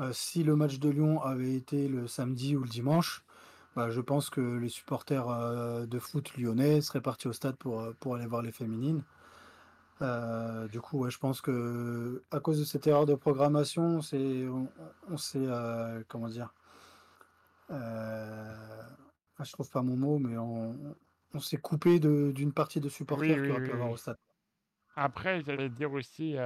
Euh, si le match de Lyon avait été le samedi ou le dimanche, bah, je pense que les supporters euh, de foot lyonnais seraient partis au stade pour, pour aller voir les féminines. du coup, je pense que à cause de cette erreur de programmation, on, on s'est comment dire, je trouve pas mon mot, mais on, s'est coupé d'une partie de supporters qui auraient pu avoir au stade. Après, j'allais dire aussi,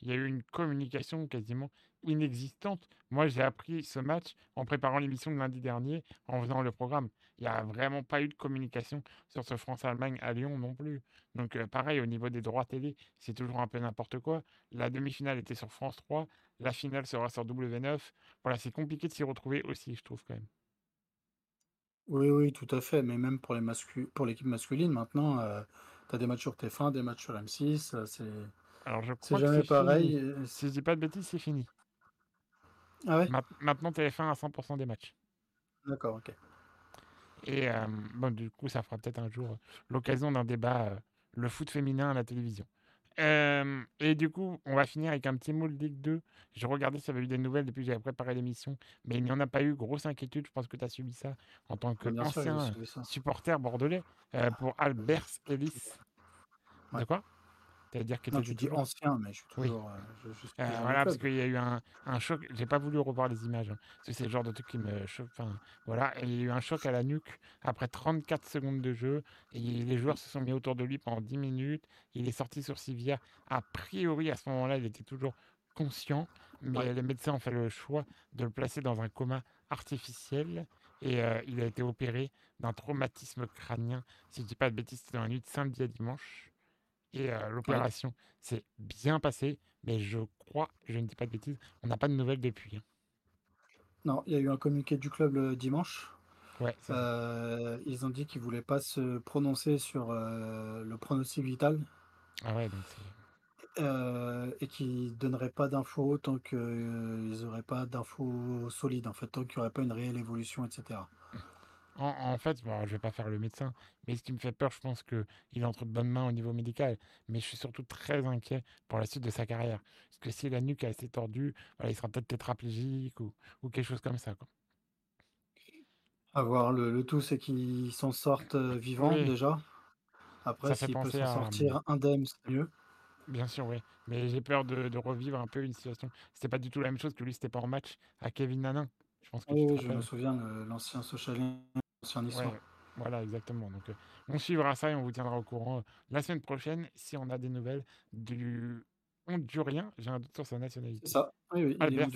il y a eu une communication quasiment inexistante. Moi, j'ai appris ce match en préparant l'émission de lundi dernier, en faisant le programme. Il n'y a vraiment pas eu de communication sur ce France-Allemagne à Lyon non plus. Donc, pareil, au niveau des droits télé, c'est toujours un peu n'importe quoi. La demi-finale était sur France 3, la finale sera sur W9. Voilà, c'est compliqué de s'y retrouver aussi, je trouve quand même. Oui, oui, tout à fait. Mais même pour les pour l'équipe masculine, maintenant, tu as des matchs sur TF1, des matchs sur M6. c'est Alors, je crois jamais pareil. Si je dis pas de bêtises, c'est fini. Ah ouais? Maintenant, TF1 à 100% des matchs. D'accord, ok. Et bon, du coup, ça fera peut-être un jour l'occasion d'un débat, le foot féminin à la télévision et du coup, on va finir avec un petit mot de Ligue 2. Je regardais s'il y avait eu des nouvelles depuis que j'avais préparé l'émission, mais il n'y en a pas eu. Grosse inquiétude, je pense que tu as subi ça en tant qu'ancien supporter bordelais pour Albert Ellis. De quoi? C'est-à-dire que non, tu dis ancien, mais je suis toujours. Euh, euh, voilà, parce qu'il y a eu un, un choc. J'ai pas voulu revoir les images. Hein, c'est le genre de truc qui me choque. Enfin, voilà, il y a eu un choc à la nuque après 34 secondes de jeu. Et les joueurs se sont mis autour de lui pendant 10 minutes. Il est sorti sur civière. A priori, à ce moment-là, il était toujours conscient. Mais les médecins ont fait le choix de le placer dans un coma artificiel. Et euh, il a été opéré d'un traumatisme crânien. Si je dis pas de bêtises, c'était dans la nuit de samedi à dimanche. Et l'opération s'est bien passée, mais je crois, je ne dis pas de bêtises, on n'a pas de nouvelles depuis. Hein. Non, il y a eu un communiqué du club le dimanche. Ouais, ils ont dit qu'ils ne voulaient pas se prononcer sur le pronostic vital. Ah ouais, donc et qu'ils ne donneraient pas d'infos tant qu'ils n'auraient pas d'infos solides, en fait, tant qu'il n'y aurait pas une réelle évolution, etc. En, fait, bon, je vais pas faire le médecin, mais ce qui me fait peur, je pense qu'il est entre de bonnes mains au niveau médical. Mais je suis surtout très inquiet pour la suite de sa carrière. Parce que si la nuque est assez tordue, il sera peut-être tétraplégique ou, ou, quelque chose comme ça. Quoi. À voir, le, tout, c'est qu'il s'en sorte euh, vivant déjà. Après, s'il peut s'en sortir indemne, c'est mieux. Bien sûr, oui. Mais j'ai peur de, revivre un peu une situation. C'était pas du tout la même chose que lui, c'était pas en match à Kevin Nanin. Je pense que oui, je me souviens, l'ancien Voilà, exactement. Donc, euh, on suivra ça et on vous tiendra au courant euh, la semaine prochaine si on a des nouvelles du Hondurien. J'ai un doute sur sa nationalité. C'est ça. Oui, oui, Albert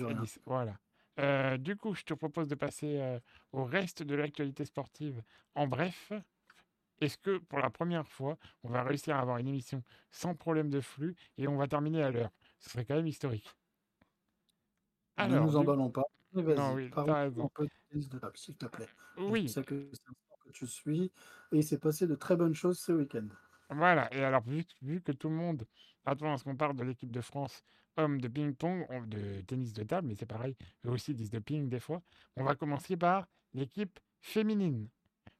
Voilà. Euh, du coup, je te propose de passer au reste de l'actualité sportive. En bref, est-ce que pour la première fois, on va réussir à avoir une émission sans problème de flux et on va terminer à l'heure? Ce serait quand même historique. Alors, ne nous emballons pas. Non, oui, un peu de table, s'il te plaît. Oui. Que c'est un sport que tu suis et il s'est passé de très bonnes choses ce week-end. Voilà, et alors vu, vu que tout le monde attend à ce qu'on parle de l'équipe de France homme de ping-pong, de tennis de table, mais c'est pareil, eux aussi disent de ping des fois, on va commencer par l'équipe féminine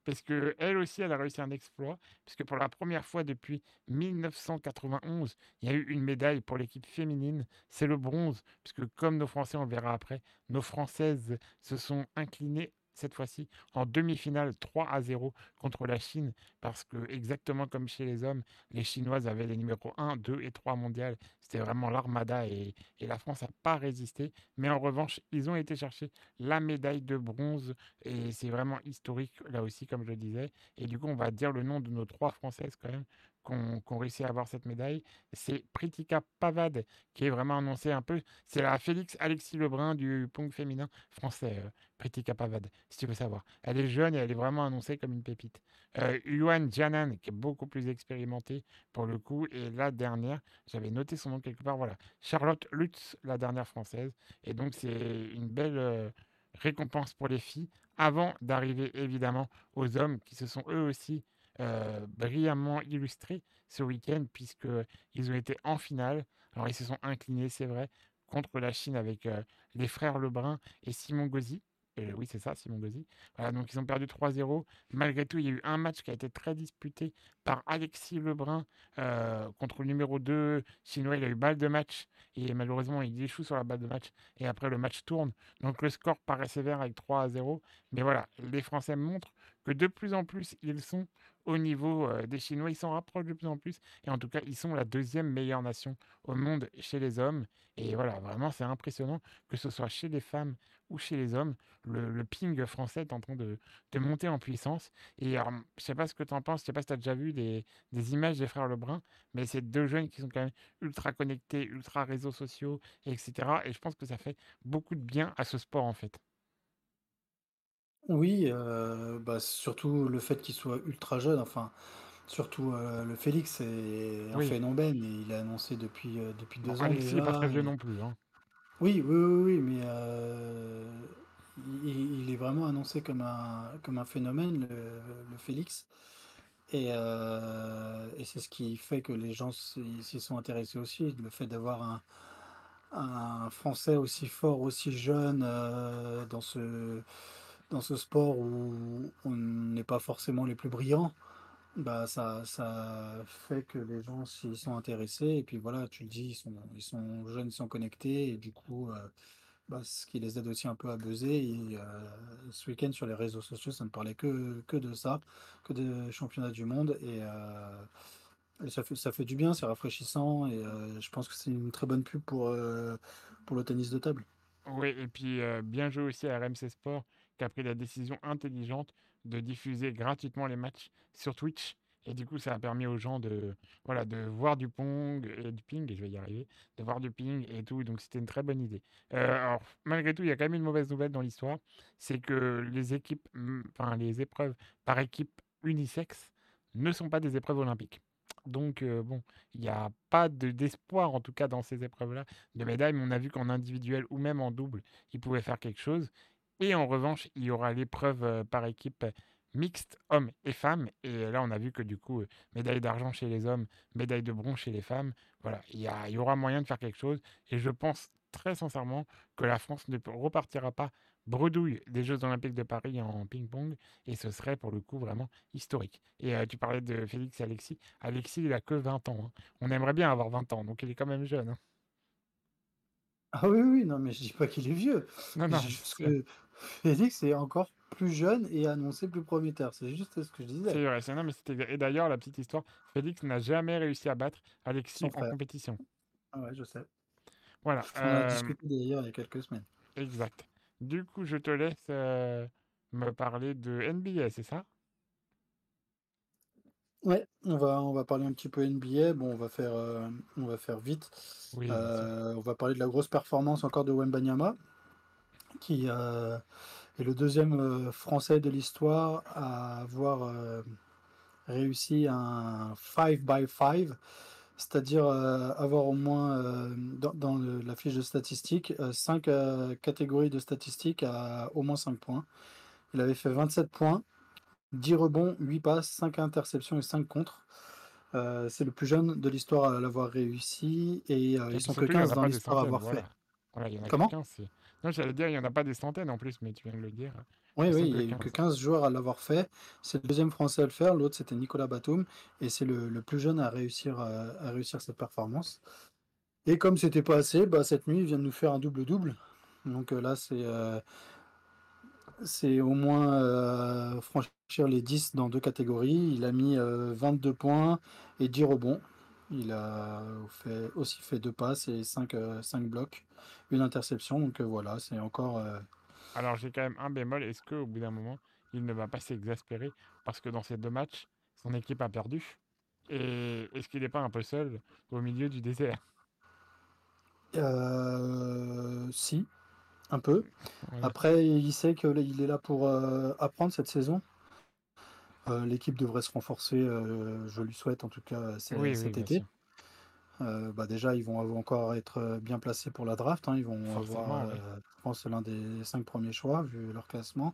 parce qu'elle aussi, elle a réussi un exploit, puisque pour la première fois depuis 1991, il y a eu une médaille pour l'équipe féminine, c'est le bronze, puisque comme nos Français, on verra après, nos Françaises se sont inclinées cette fois-ci en demi-finale 3 à 0 contre la Chine, parce que exactement comme chez les hommes, les Chinoises avaient les numéros 1, 2 et 3 mondiales. C'était vraiment l'armada et, la France n'a pas résisté. Mais en revanche, ils ont été chercher la médaille de bronze et c'est vraiment historique là aussi, comme je le disais. Et du coup, on va dire le nom de nos trois Françaises quand même qu'on réussit à avoir cette médaille, c'est Pritika Pavad, qui est vraiment annoncé un peu. C'est la Félix Alexis Lebrun du pong féminin français, euh, Pritika Pavad, si tu veux savoir. Elle est jeune et elle est vraiment annoncée comme une pépite. Euh, Yuan Janan, qui est beaucoup plus expérimentée pour le coup, et la dernière, j'avais noté son nom quelque part, voilà, Charlotte Lutz, la dernière française. Et donc, c'est une belle euh, récompense pour les filles, avant d'arriver évidemment aux hommes qui se sont eux aussi euh, brillamment illustré ce week-end, puisqu'ils ont été en finale. Alors, ils se sont inclinés, c'est vrai, contre la Chine avec les frères Lebrun et Simon Gauzy. oui, c'est ça, Simon Gauzy. Voilà, donc ils ont perdu 3-0. Malgré tout, il y a eu un match qui a été très disputé par Alexis Lebrun contre le numéro 2 chinois. Il a eu balle de match et malheureusement, il échoue sur la balle de match. Et après, le match tourne. Donc le score paraît sévère avec 3 0. Mais voilà, les Français montrent que de plus en plus, ils sont au niveau des Chinois. Ils s'en rapprochent de plus en plus. Et en tout cas, ils sont la deuxième meilleure nation au monde chez les hommes. Et voilà, vraiment, c'est impressionnant que ce soit chez les femmes ou chez les hommes. Le, ping français est en train de, monter en puissance. Et alors, je sais pas ce que tu en penses. Je sais pas si tu as déjà vu des, images des frères Lebrun. Mais c'est deux jeunes qui sont quand même ultra connectés, ultra réseaux sociaux, etc. Et je pense que ça fait beaucoup de bien à ce sport, en fait. Oui, bah, surtout le fait qu'il soit ultra jeune, enfin, surtout, le Félix est un phénomène et il a annoncé depuis, depuis deux ans Alexis pas très vieux non plus, hein. Oui, oui, oui, oui, mais il est vraiment annoncé comme un comme un phénomène, le Félix. Et et c'est ce qui fait que les gens s'y sont intéressés aussi, le fait d'avoir un un Français aussi fort, aussi jeune, dans ce dans ce sport où on n'est pas forcément les plus brillants, bah ça, ça fait que les gens s'y sont intéressés. Et puis voilà, tu le dis, ils sont, jeunes, ils sont connectés. Et du coup, euh, bah, ce qui les aide aussi un peu à buzzer. Et euh, ce week-end, sur les réseaux sociaux, ça ne parlait que, que de ça, que des championnats du monde. Et, euh, ça fait, ça fait du bien, c'est rafraîchissant. Et je pense que c'est une très bonne pub pour, pour le tennis de table. Oui, et puis bien joué aussi à RMC Sport qui a pris la décision intelligente de diffuser gratuitement les matchs sur Twitch. Et du coup, ça a permis aux gens de, voilà, de voir du pong et du ping, et je vais y arriver, de voir du ping et tout. Donc, c'était une très bonne idée. Euh, alors, malgré tout, il y a quand même une mauvaise nouvelle dans l'histoire. C'est que les équipes, enfin, les épreuves par équipe unisexe ne sont pas des épreuves olympiques. Donc, euh, bon, il n'y a pas d'espoir, en tout cas, dans ces épreuves-là, de médailles. Mais on a vu qu'en individuel ou même en double, ils pouvaient faire quelque chose. Et en revanche, il y aura l'épreuve par équipe mixte hommes et femmes. Et là, on a vu que du coup, médaille d'argent chez les hommes, médaille de bronze chez les femmes. Voilà, il y, aura moyen de faire quelque chose. Et je pense très sincèrement que la France ne repartira pas bredouille des Jeux Olympiques de Paris en ping-pong. Et ce serait pour le coup vraiment historique. Et tu parlais de Félix et Alexis. Alexis, il a que 20 ans. Hein. On aimerait bien avoir 20 ans, donc il est quand même jeune. Hein. Ah oui, oui, non, mais je dis pas qu'il est vieux. Non, non, que Félix est encore plus jeune et annoncé plus prometteur. C'est juste ce que je disais. C'est vrai, c'est non, mais Et d'ailleurs, la petite histoire, Félix n'a jamais réussi à battre Alexis en compétition. Ah ouais, je sais. Voilà. On a euh, discuté d'ailleurs il y a quelques semaines. Exact. Du coup, je te laisse euh, me parler de NBA, c'est ça? Ouais, on va, on va parler un petit peu NBA. Bon, on va faire, euh, on va faire vite. Euh, on va parler de la grosse performance encore de Wembanyama, qui euh, est le deuxième Français de l'histoire à avoir réussi un 5 by 5, c'est-à-dire avoir au moins dans, la fiche de statistiques 5 catégories de statistiques à au moins 5 points. Il avait fait 27 points, 10 rebonds, 8 passes, 5 interceptions et 5 contre. Euh, c'est le plus jeune de l'histoire à l'avoir réussi et euh, ils sont que 15 dans l'histoire à avoir fait. Comment? Non, j'allais dire, il n'y en a pas des centaines en plus, mais tu viens de le dire. Oui, oui, il n'y a eu que 15 joueurs à l'avoir fait. C'est le deuxième français à le faire, l'autre c'était Nicolas Batum, et c'est le, plus jeune à réussir, euh, à, réussir cette performance. Et comme c'était pas assez, bah, cette nuit il vient de nous faire un double-double. Donc là, c'est c'est au moins euh, franchir les 10 dans deux catégories. Il a mis 22 euh, points et 10 rebonds. Il a fait, aussi fait deux passes et 5, 5 euh, blocs, une interception. Donc voilà, c'est encore. Alors j'ai quand même un bémol. Est-ce qu'au bout d'un moment, il ne va pas s'exaspérer parce que dans ces deux matchs, son équipe a perdu? Et est-ce qu'il n'est pas un peu seul au milieu du désert? Si, un peu. Après, il sait qu'il est là pour euh, apprendre cette saison. Euh, l'équipe devrait se renforcer, euh, je lui souhaite en tout cas cet été. bah déjà, ils vont encore être bien placés pour la draft. Hein. Ils vont avoir, je pense, l'un des cinq premiers choix vu leur classement.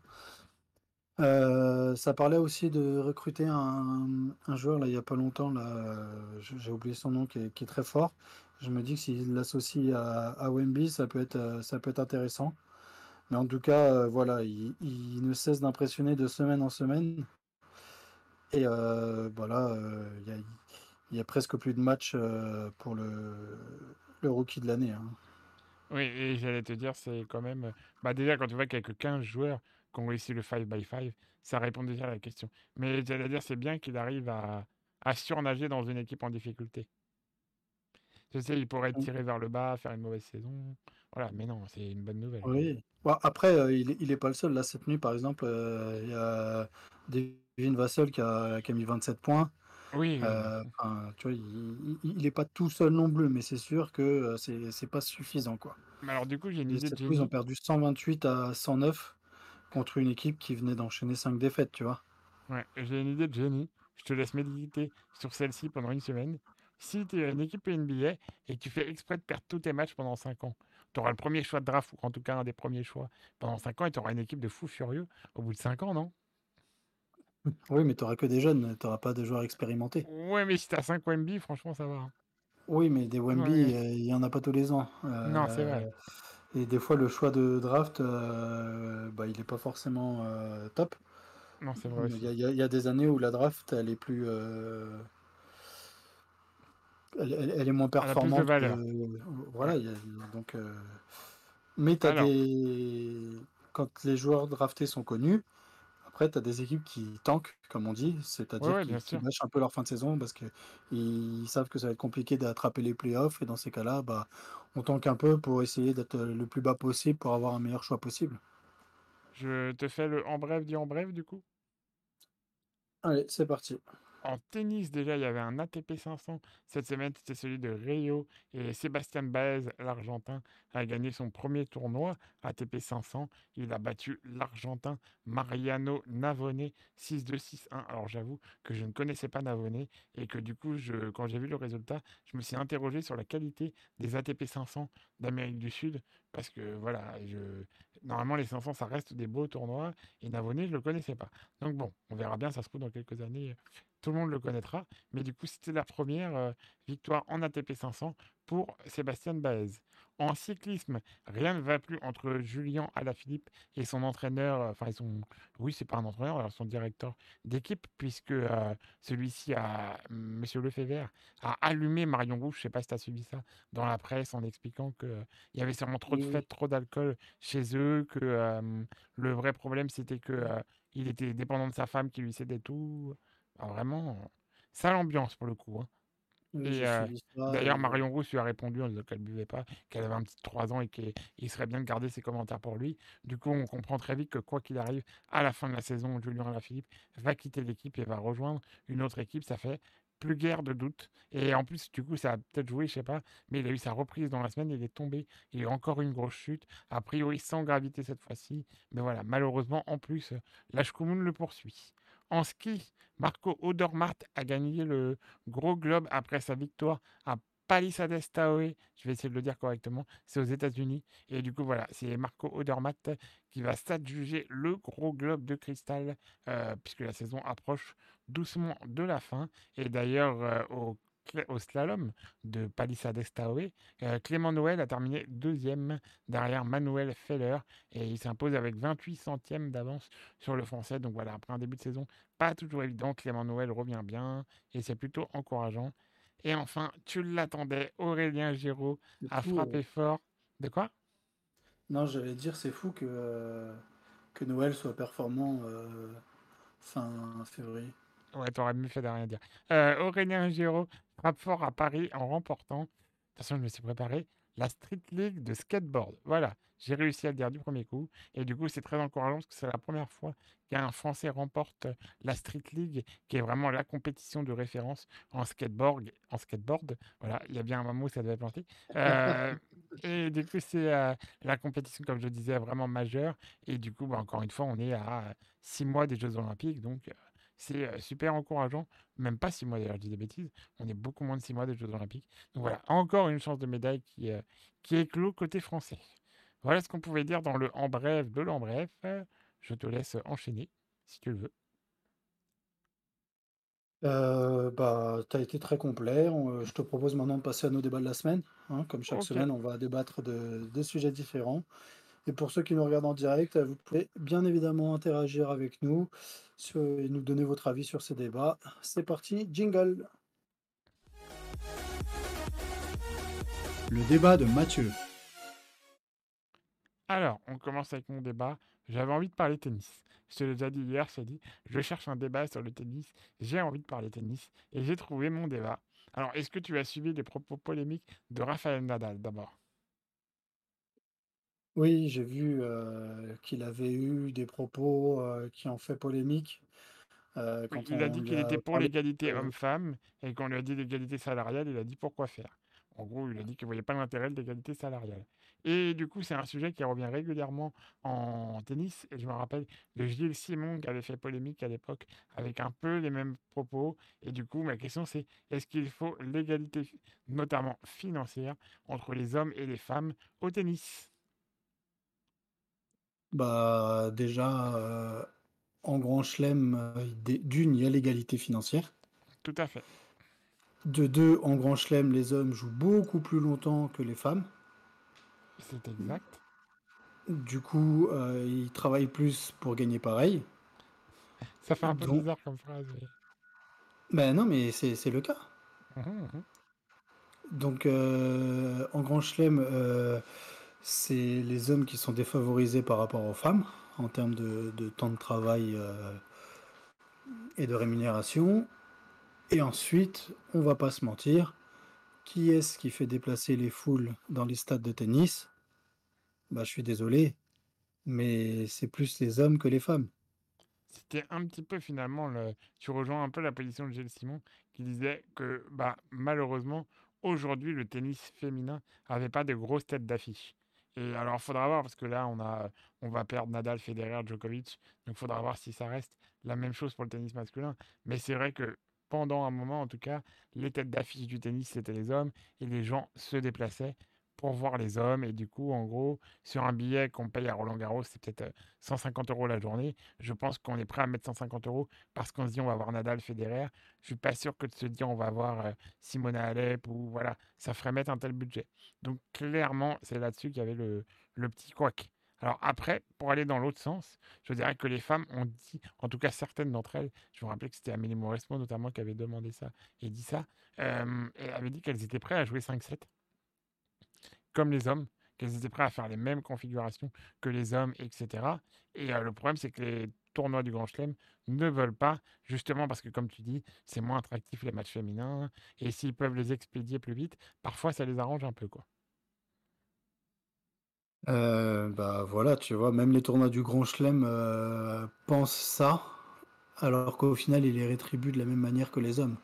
ça parlait aussi de recruter un, joueur là il y a pas longtemps là, j'ai oublié son nom qui est, qui est très fort. Je me dis que s'il l'associe à, Wemby, ça peut être, euh, ça peut être intéressant. Mais en tout cas, euh, voilà, il, ne cesse d'impressionner de semaine en semaine. Et euh, voilà, euh, il il y a presque plus de matchs euh, pour le, rookie de l'année. hein. Oui, et j'allais te dire, c'est quand même. euh, Bah déjà, quand tu vois qu'il n'y a que 15 joueurs qui ont réussi le 5 by 5 ça répond déjà à la question. Mais j'allais dire, c'est bien qu'il arrive à surnager dans une équipe en difficulté. Je sais, il pourrait être tiré vers le bas, faire une mauvaise saison. Voilà, mais non, c'est une bonne nouvelle. Oui. Bon, après, euh, il, il est pas le seul. Là, cette nuit, par exemple, euh, il y a Devin Vassell qui a, qui a mis 27 points. Oui, Euh, tu vois, il, il, il est pas tout seul non plus, mais c'est sûr que c'est c'est pas suffisant, quoi. mais alors du coup, j'ai une idée cette ils ont perdu 128 à 109 contre une équipe qui venait d'enchaîner 5 défaites, tu vois. Ouais, j'ai une idée de génie. Je te laisse méditer sur celle-ci pendant une semaine. Si tu es une équipe NBA et que tu fais exprès de perdre tous tes matchs pendant 5 ans, tu auras le premier choix de draft, ou en tout cas un des premiers choix, pendant 5 ans, et tu auras une équipe de fous furieux au bout de 5 ans, non? Oui, mais tu n'auras que des jeunes, tu n'auras pas de joueurs expérimentés. Ouais, mais si tu as 5 Wemby, franchement, ça va. hein. Oui, mais des Wemby, Ouais. euh, il n'y en a pas tous les ans. Non, c'est vrai. Euh, et des fois, le choix de draft, euh, bah, il n'est pas forcément top. Non, c'est vrai Il y, a- y y des années où la draft, elle est plus, euh, elle, elle- elle est moins Elle a plus de performante. valeur. que- voilà, Ouais. il y a- donc. euh, Mais t'as Alors, des, quand les joueurs draftés sont connus, après, tu as des équipes qui tankent, comme on dit, ouais, c'est-à-dire ouais, qui, bien qui sûr. bâchent un peu leur fin de saison parce qu'ils savent que ça va être compliqué d'attraper les playoffs. Et dans ces cas-là, bah, on tank un peu pour essayer d'être le plus bas possible pour avoir un meilleur choix possible. Je te fais le en bref du en bref, du coup? Allez, c'est parti. En tennis, déjà, il y avait un ATP 500. Cette semaine, c'était celui de Rio. Et Sébastien Baez, l'Argentin, a gagné son premier tournoi ATP 500. Il a battu l'Argentin Mariano Navone 6-2, 6-1. Alors, j'avoue que je ne connaissais pas Navone et que du coup, quand j'ai vu le résultat, je me suis interrogé sur la qualité des ATP 500 d'Amérique du Sud. Parce que voilà, je... normalement, les 500, ça reste des beaux tournois. Et Navone, je ne le connaissais pas. Donc bon, on verra bien, ça se trouve dans quelques années tout le monde le connaîtra. Mais du coup, c'était la première euh, victoire en ATP 500 pour Sébastien Baez. En cyclisme, rien ne va plus entre Julien Alaphilippe et son entraîneur, euh, enfin, son, oui, c'est pas un entraîneur, alors son directeur d'équipe, puisque euh, celui-ci a, Monsieur Lefebvre, a allumé Marion Rouge, je sais pas si tu as suivi ça, dans la presse en expliquant qu'il y avait sûrement trop de fêtes, trop d'alcool chez eux, que euh, le vrai problème c'était que euh, il était dépendant de sa femme qui lui cédait tout. Vraiment, euh, sale ambiance pour le coup. hein. Euh, d'ailleurs, Marion Rousse lui a répondu en disant qu'elle buvait pas, qu'elle avait un petit 3 ans et qu'il serait bien de garder ses commentaires pour lui. Du coup, on comprend très vite que quoi qu'il arrive, à la fin de la saison, Julien Alaphilippe va quitter l'équipe et va rejoindre une autre équipe. Ça fait plus guère de doute. Et en plus, du coup, ça a peut-être joué, je sais pas, mais il a eu sa reprise dans la semaine, il est tombé, il a eu encore une grosse chute, a priori sans gravité cette fois-ci. Mais voilà, malheureusement, en plus, euh, la Shkumun le poursuit. En ski, Marco Odermatt a gagné le gros globe après sa victoire à Palisades Taoe. Je vais essayer de le dire correctement. C'est aux États-Unis. Et du coup, voilà, c'est Marco Odermatt qui va s'adjuger le gros globe de cristal, euh, puisque la saison approche doucement de la fin. Et d'ailleurs, euh, au, au slalom de Palisades Taoe, euh, Clément Noël a terminé deuxième derrière Manuel Feller. Et il s'impose avec 28 centièmes d'avance sur le français. Donc voilà, après un début de saison pas toujours évident, Clément Noël revient bien et c'est plutôt encourageant. Et enfin, tu l'attendais, Aurélien Giraud a fou. frappé euh. fort. De quoi? Non, j'allais dire, c'est fou que, euh, que Noël soit performant euh, fin février. Ouais, t'aurais mieux fait de rien dire. Euh, Aurélien Giraud frappe fort à Paris en remportant, attention, je me suis préparé, la Street League de skateboard. Voilà, j'ai réussi à le dire du premier coup. Et du coup, c'est très encourageant parce que c'est la première fois qu'un Français remporte la Street League, qui est vraiment la compétition de référence en skateboard. Voilà, il y a bien un moment où ça devait planter. Euh, et du coup, c'est euh, la compétition, comme je disais, vraiment majeure. Et du coup, bah, encore une fois, on est à six mois des Jeux Olympiques. Donc, euh, c'est super encourageant. Même pas six mois d'ailleurs, je dis des bêtises. On est beaucoup moins de six mois des Jeux Olympiques. Donc voilà, encore une chance de médaille qui, euh, qui est clos côté français. Voilà ce qu'on pouvait dire dans le en bref de l'en bref. Je te laisse enchaîner si tu le veux. Bah, tu as été très complet. On, je te propose maintenant de passer à nos débats de la semaine, hein. Comme chaque semaine, on va débattre de de sujets différents et pour ceux qui nous regardent en direct, vous pouvez bien évidemment interagir avec nous sur et nous donner votre avis sur ces débats. C'est parti, jingle! Le débat de Mathieu. Alors, on commence avec mon débat. J'avais envie de parler tennis. Je te l'ai déjà dit hier, je t'ai dit, je cherche un débat sur le tennis. J'ai envie de parler tennis et j'ai trouvé mon débat. Alors, est-ce que tu as suivi les propos polémiques de Rafael Nadal d'abord? Oui, j'ai vu, qu'il avait eu des propos, qui ont fait polémique, heu, Oui, quand il a on dit lui qu'il a était pour parlé l'égalité homme-femme et quand on lui a dit l'égalité salariale, il a dit pourquoi faire. En gros, il a dit qu'il ne voyait pas l'intérêt de l'égalité salariale. Et du coup, c'est un sujet qui revient régulièrement en tennis. Et je me rappelle de Gilles Simon qui avait fait polémique à l'époque avec un peu les mêmes propos. Et du coup, ma question c'est est-ce qu'il faut l'égalité, notamment financière, entre les hommes et les femmes au tennis? Bah, déjà, heu, en grand chelem, dé d'une, il y a l'égalité financière. Tout à fait. De 2, en grand chelem, les hommes jouent beaucoup plus longtemps que les femmes. C'est exact. Du coup, heu, ils travaillent plus pour gagner pareil. Ça fait un peu Donc bizarre comme phrase, mais ben non, mais c'est c'est le cas. Mmh mh, mmh Donc, en grand chelem, c'est les hommes qui sont défavorisés par rapport aux femmes, en termes de temps de travail, heu et de rémunération et ensuite, on va pas se mentir, qui est-ce qui fait déplacer les foules dans les stades de tennis? Bah, je suis désolé, mais c'est plus les hommes que les femmes. C'était un petit peu finalement le tu rejoins un peu la position de Gilles Simon qui disait que, bah, malheureusement, aujourd'hui, le tennis féminin avait pas de grosses têtes d'affiche. Et alors, il faudra voir parce que là, on a, on va perdre Nadal, Federer, Djokovic, donc il faudra voir si ça reste la même chose pour le tennis masculin. Mais c'est vrai que pendant un moment, en tout cas, les têtes d'affiche du tennis, c'était les hommes et les gens se déplaçaient pour voir les hommes. Et du coup, en gros, sur un billet qu'on paye à Roland Garros, c'est peut-être euh, 150 euros la journée. Je pense qu'on est prêt à mettre 150 euros parce qu'on se dit on va voir Nadal, Federer. Je suis pas sûr que de se dire on va voir euh, Simona Alep ou voilà, ça ferait mettre un tel budget. Donc clairement, c'est là-dessus qu'il y avait le, petit couac. Alors après, pour aller dans l'autre sens, je dirais que les femmes ont dit, en tout cas certaines d'entre elles, je me rappelais que c'était Amélie Mauresmo notamment qui avait demandé ça et dit ça, euh, elle avait dit qu'elles étaient prêtes à jouer 5-7 comme les hommes, qu'elles étaient prêtes à faire les mêmes configurations que les hommes, etc. Et euh, le problème, c'est que les tournois du Grand Chelem ne veulent pas, justement parce que, comme tu dis, c'est moins attractif les matchs féminins, et s'ils peuvent les expédier plus vite, parfois ça les arrange un peu, quoi. Heu, bah, voilà, tu vois? Même les tournois du Grand Chelem, heu, pensent ça, alors qu'au final, ils les rétribuent de la même manière que les hommes.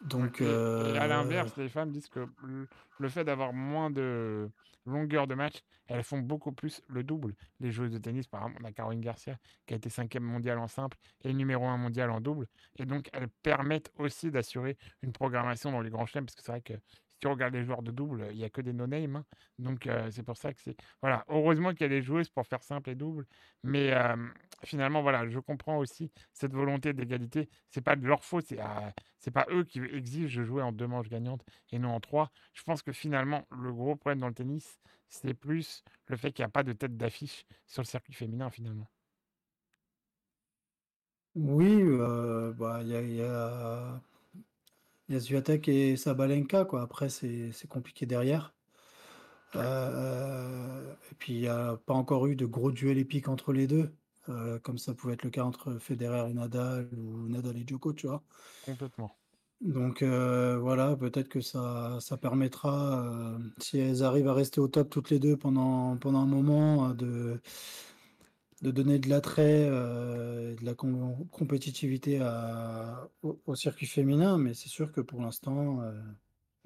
Donc, et à heu l'inverse, les femmes disent que le, le fait d'avoir moins de longueur de match, elles font beaucoup plus le double. Les joueuses de tennis, par exemple, on a Caroline Garcia qui a été cinquième mondiale en simple et numéro un mondial en double. Et donc, elles permettent aussi d'assurer une programmation dans les grands chelems, parce que c'est vrai que si tu regardes les joueurs de double, il n'y a que des no-name. hein. Donc, euh, c'est pour ça que c'est... Voilà, heureusement qu'il y a des joueuses pour faire simple et double. Mais euh, finalement, voilà, je comprends aussi cette volonté d'égalité. C'est pas de leur faute, c'est c'est pas eux qui exigent de jouer en deux manches gagnantes et non en trois. Je pense que finalement, le gros problème dans le tennis, c'est plus le fait qu'il n'y a pas de tête d'affiche sur le circuit féminin finalement. oui, bah, il y a il y a il y a et Sabalenka, quoi. Après, c'est c'est compliqué derrière. Ouais, Heu et puis, il y a pas encore eu de gros duels épiques entre les 2, heu, comme ça pouvait être le cas entre Federer et Nadal ou Nadal et Djoko, tu vois? complètement. Donc heu, voilà, peut-être que ça ça permettra, si elles arrivent à rester au top toutes les 2 pendant pendant un moment, de de donner de l'attrait, et de la com compétitivité à au au circuit féminin, mais c'est sûr que pour l'instant, heu,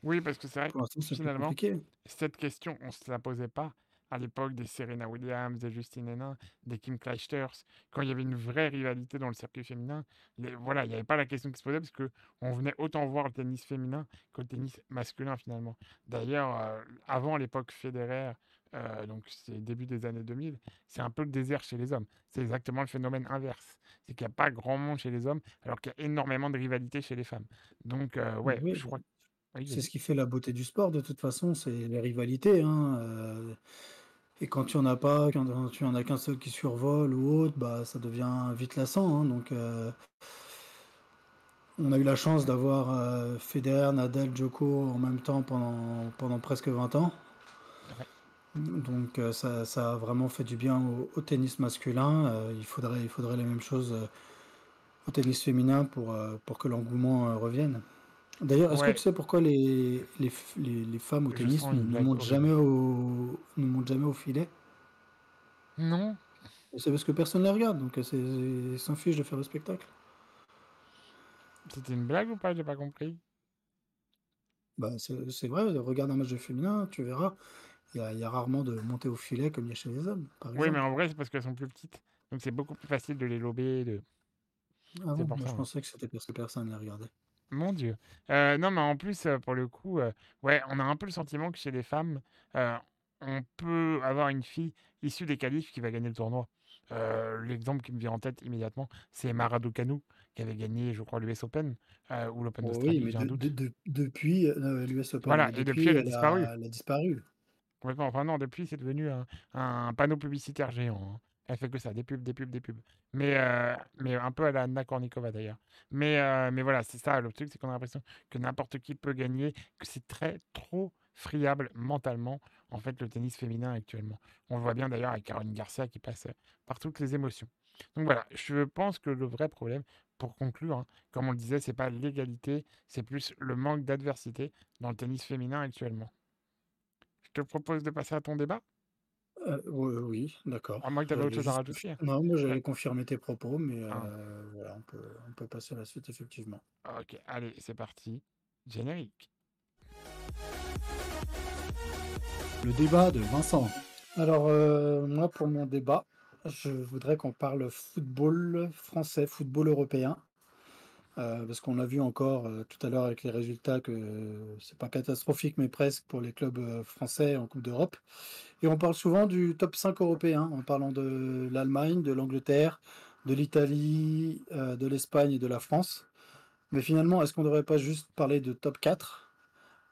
Oui, parce que c'est vrai que finalement, compliqué. cette question, on ne se la posait pas à l'époque des Serena Williams, des Justine Henin, des Kim Clijsters, quand il y avait une vraie rivalité dans le circuit féminin. les- voilà, il n'y avait pas la question qui se posait parce que on venait autant voir le tennis féminin que le tennis masculin finalement. D'ailleurs, euh, avant l'époque Federer, euh, donc c'est début des années 2000, c'est un peu le désert chez les hommes. C'est exactement le phénomène inverse. C'est qu'il n'y a pas grand monde chez les hommes, alors qu'il y a énormément de rivalité chez les femmes. Donc, euh, ouais, Oui, je crois. Oui, c'est ce qui fait la beauté du sport de toute façon, c'est les rivalités, hein, euh, et quand tu en as pas, quand tu en as qu'un seul qui survole ou autre, bah ça devient vite lassant, hein, donc on a eu la chance d'avoir Federer, Nadal, Djoko en même temps pendant, pendant presque 20 ans. Donc euh, ça, ça a vraiment fait du bien au, au tennis masculin. Euh, il faudrait, il faudrait la même chose euh, au tennis féminin pour, pour que l'engouement revienne. D'ailleurs, est-ce que tu sais pourquoi les, les, les- les femmes au je tennis ne, montent jamais au, ne montent jamais au filet? Non, C'est parce que personne ne les regarde, donc ils s'en fichent de faire le spectacle. c'était une blague ou pas? J'ai pas compris. Bah, c'est vrai, regarde un match de féminin, tu verras, il y a, il y a rarement de montée au filet comme il y a chez les hommes, par Oui, mais en vrai, c'est parce qu'elles sont plus petites. Donc c'est beaucoup plus facile de les lober. De... Ah bon, moi ça. je hein. pensais que c'était parce que personne ne les regardait. Mon Dieu. Euh, non, mais en plus, euh, pour le coup, euh, ouais, on a un peu le sentiment que chez les femmes, euh, on peut avoir une fille issue des qualifs qui va gagner le tournoi. L'exemple qui me vient en tête immédiatement, c'est Mara Ducanu, qui avait gagné, je crois, l'US Open ou l'Open Oh oui, d'Australie, mais j'ai un de, de- doute. de- depuis l'US Open, Voilà, mais et depuis, depuis elle a disparu. elle a disparu. Complètement. Enfin, non, depuis, c'est devenu un, panneau publicitaire géant. hein. Elle fait que ça, des pubs, des pubs, des pubs. Mais, euh, un peu à la Anna Kournikova d'ailleurs. Mais, euh, mais voilà, c'est ça. Le truc, c'est qu'on a l'impression que n'importe qui peut gagner, que c'est très, trop friable mentalement, en fait, le tennis féminin actuellement. On le voit bien d'ailleurs avec Caroline Garcia qui passe euh, par toutes les émotions. Donc voilà, je pense que le vrai problème, pour conclure, hein, comme on le disait, c'est pas l'égalité, c'est plus le manque d'adversité dans le tennis féminin actuellement. Je te propose de passer à ton débat? Euh, oui, d'accord. À moins que tu avais autre chose à rajouter. confi- Non, moi j'allais confirmer tes propos, mais Ah, euh, voilà, on peut, on peut passer à la suite, effectivement. ok, allez, c'est parti. Générique. Le débat de Vincent. Alors, euh, moi, pour mon débat, je voudrais qu'on parle football français, football européen. Euh, parce qu'on a vu encore euh, tout à l'heure avec les résultats que euh, c'est pas catastrophique, mais presque pour les clubs euh, français en Coupe d'Europe. Et on parle souvent du top 5 européen, en parlant de l'Allemagne, de l'Angleterre, de l'Italie, de l'Espagne et de la France. Mais finalement, est-ce qu'on ne devrait pas juste parler de top 4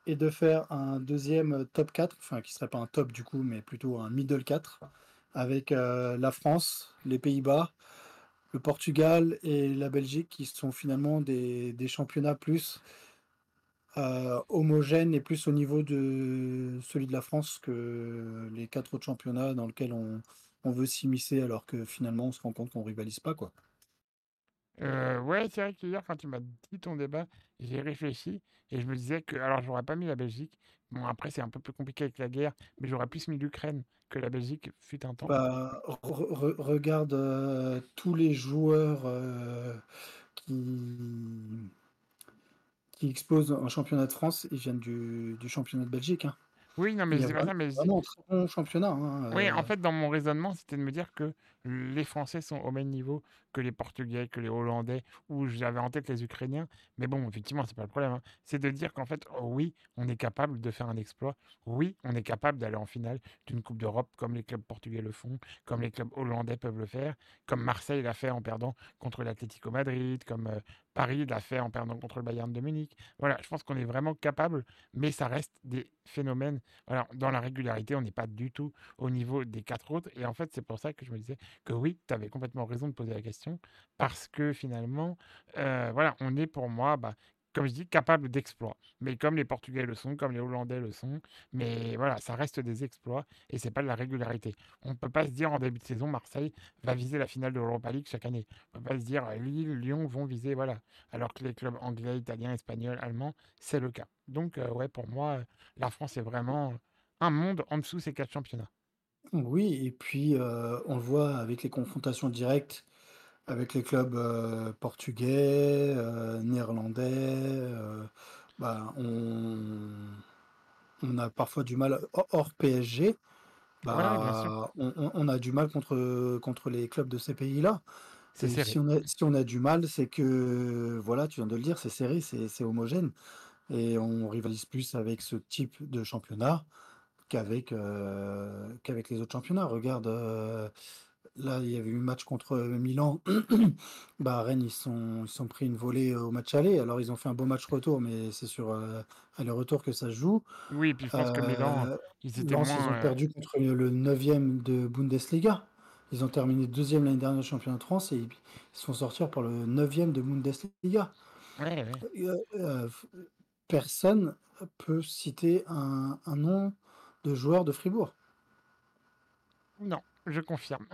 et de faire un deuxième top 4, enfin qui serait pas un top du coup, mais plutôt un middle 4, avec la France, les Pays-Bas, le Portugal et la Belgique, qui sont finalement des, des championnats plus euh, homogènes et plus au niveau de celui de la France que les quatre autres championnats dans lesquels on, on veut s'immiscer, alors que finalement on se rend compte qu'on rivalise pas, quoi. Euh, ouais, c'est vrai qu'hier, quand tu m'as dit ton débat, j'ai réfléchi et je me disais que, alors, j'aurais pas mis la Belgique. Bon, après, c'est un peu plus compliqué avec la guerre, mais j'aurais plus mis l'Ukraine que la Belgique fut un temps. Bah, re- re- regarde euh, tous les joueurs euh, qui, qui explosent en championnat de France, ils viennent du, du championnat de Belgique. hein. Oui, non, mais c'est pas vra- ça, mais vraiment un très bon championnat. hein, Oui, en euh, fait, dans mon raisonnement, c'était de me dire que les Français sont au même niveau que les Portugais, que les Hollandais, ou j'avais en tête les Ukrainiens. Mais bon, effectivement, c'est pas le problème. hein. C'est de dire qu'en fait, oui, on est capable de faire un exploit. Oui, on est capable d'aller en finale d'une Coupe d'Europe comme les clubs portugais le font, comme les clubs hollandais peuvent le faire, comme Marseille l'a fait en perdant contre l'Atlético Madrid, comme euh, Paris l'a fait en perdant contre le Bayern de Munich. Voilà, je pense qu'on est vraiment capable, mais ça reste des phénomènes. Dans la régularité, on n'est pas du tout au niveau des quatre autres. Et en fait, c'est pour ça que je me disais que oui, tu avais complètement raison de poser la question, parce que finalement, euh, voilà, on est pour moi, bah, comme je dis, capable d'exploits. Mais comme les Portugais le sont, comme les Hollandais le sont, mais voilà, ça reste des exploits et c'est pas de la régularité. On ne peut pas se dire en début de saison, Marseille va viser la finale de l'Europa League chaque année. On ne peut pas se dire Lille, Lyon vont viser, voilà. Alors que les clubs anglais, italiens, espagnols, allemands, c'est le cas. Donc, euh, ouais, pour moi, la France est vraiment un monde en dessous de ces quatre championnats. Oui, et puis on le voit avec les confrontations directes avec les clubs portugais, néerlandais. bah, on, on a parfois du mal, hors hors PSG, Ouais, bien sûr. bah, on, on- on a du mal contre, contre les clubs de ces pays-là. C'est Et serré. si on a, si on a du mal, c'est que, voilà, tu viens de le dire, c'est serré, c'est c'est homogène. Et on rivalise plus avec ce type de championnat qu'avec qu'avec les autres championnats. Regarde, là, il y avait eu un match contre Milan. bah, Rennes, ils sont, ils sont pris une volée au match aller. Alors, ils ont fait un beau match retour, mais c'est sur aller-retour que ça se joue. Oui, puis je pense que Milan, ils étaient Lens, ils moins. ont euh, perdu contre le 9e de Bundesliga. Ils ont terminé deuxième l'année dernière au championnat de France et ils se font sortir par le 9e de Bundesliga. Ouais, ouais. Euh, euh, personne peut citer un, un nom de joueur de Fribourg. Non, je confirme.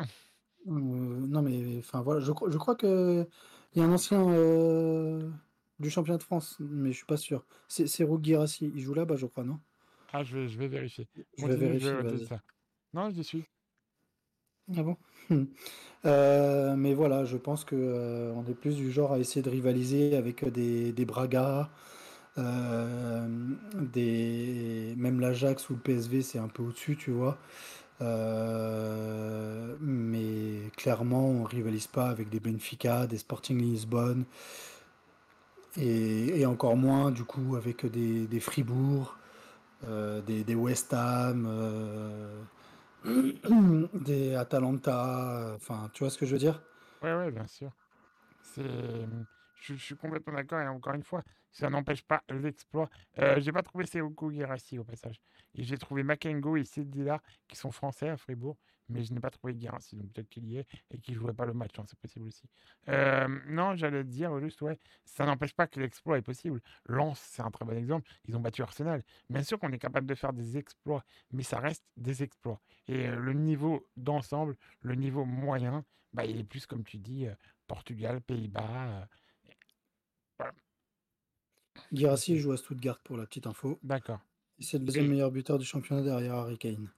Euh, non, mais enfin voilà, je, crois- je crois que il y a un ancien euh, du championnat de France, mais je suis pas sûr. C'est Guirassi, il joue là-bas, je crois, non? Ah, je vais, je vais vérifier. Je vais vérifier, je ça. Non, j'y suis. Ah bon? Euh, mais voilà, je pense que on est plus du genre à essayer de rivaliser avec des, des Braga, des même l'Ajax ou le PSV, c'est un peu au-dessus, tu vois. Euh, mais clairement, on rivalise pas avec des Benfica, des Sporting Lisbonne, et, encore moins du coup avec des, des Fribourg, euh, des, des West Ham, euh, des Atalanta, enfin, tu vois ce que je veux dire? Ouais, ouais, bien sûr. C'est, je, je suis complètement d'accord et encore une fois, ça n'empêche pas l'exploit. Euh, j'ai pas trouvé Seoko Guirassy au passage. Et j'ai trouvé Makengo et Sedila qui sont français à Fribourg, mais je n'ai pas trouvé Guirassy, donc peut-être qu'il y est et qu'il jouait pas le match, hein, c'est possible aussi. Euh, non, j'allais dire juste, ouais, ça n'empêche pas que l'exploit est possible. Lens, c'est un très bon exemple. Ils ont battu Arsenal. Bien sûr qu'on est capable de faire des exploits, mais ça reste des exploits. Et euh, le niveau d'ensemble, le niveau moyen, bah, il est plus, comme tu dis, euh, Portugal, Pays-Bas. voilà. Guirassy C'est- joue à Stuttgart pour la petite info. D'accord. C'est le deuxième Et, meilleur buteur du championnat derrière Harry Kane.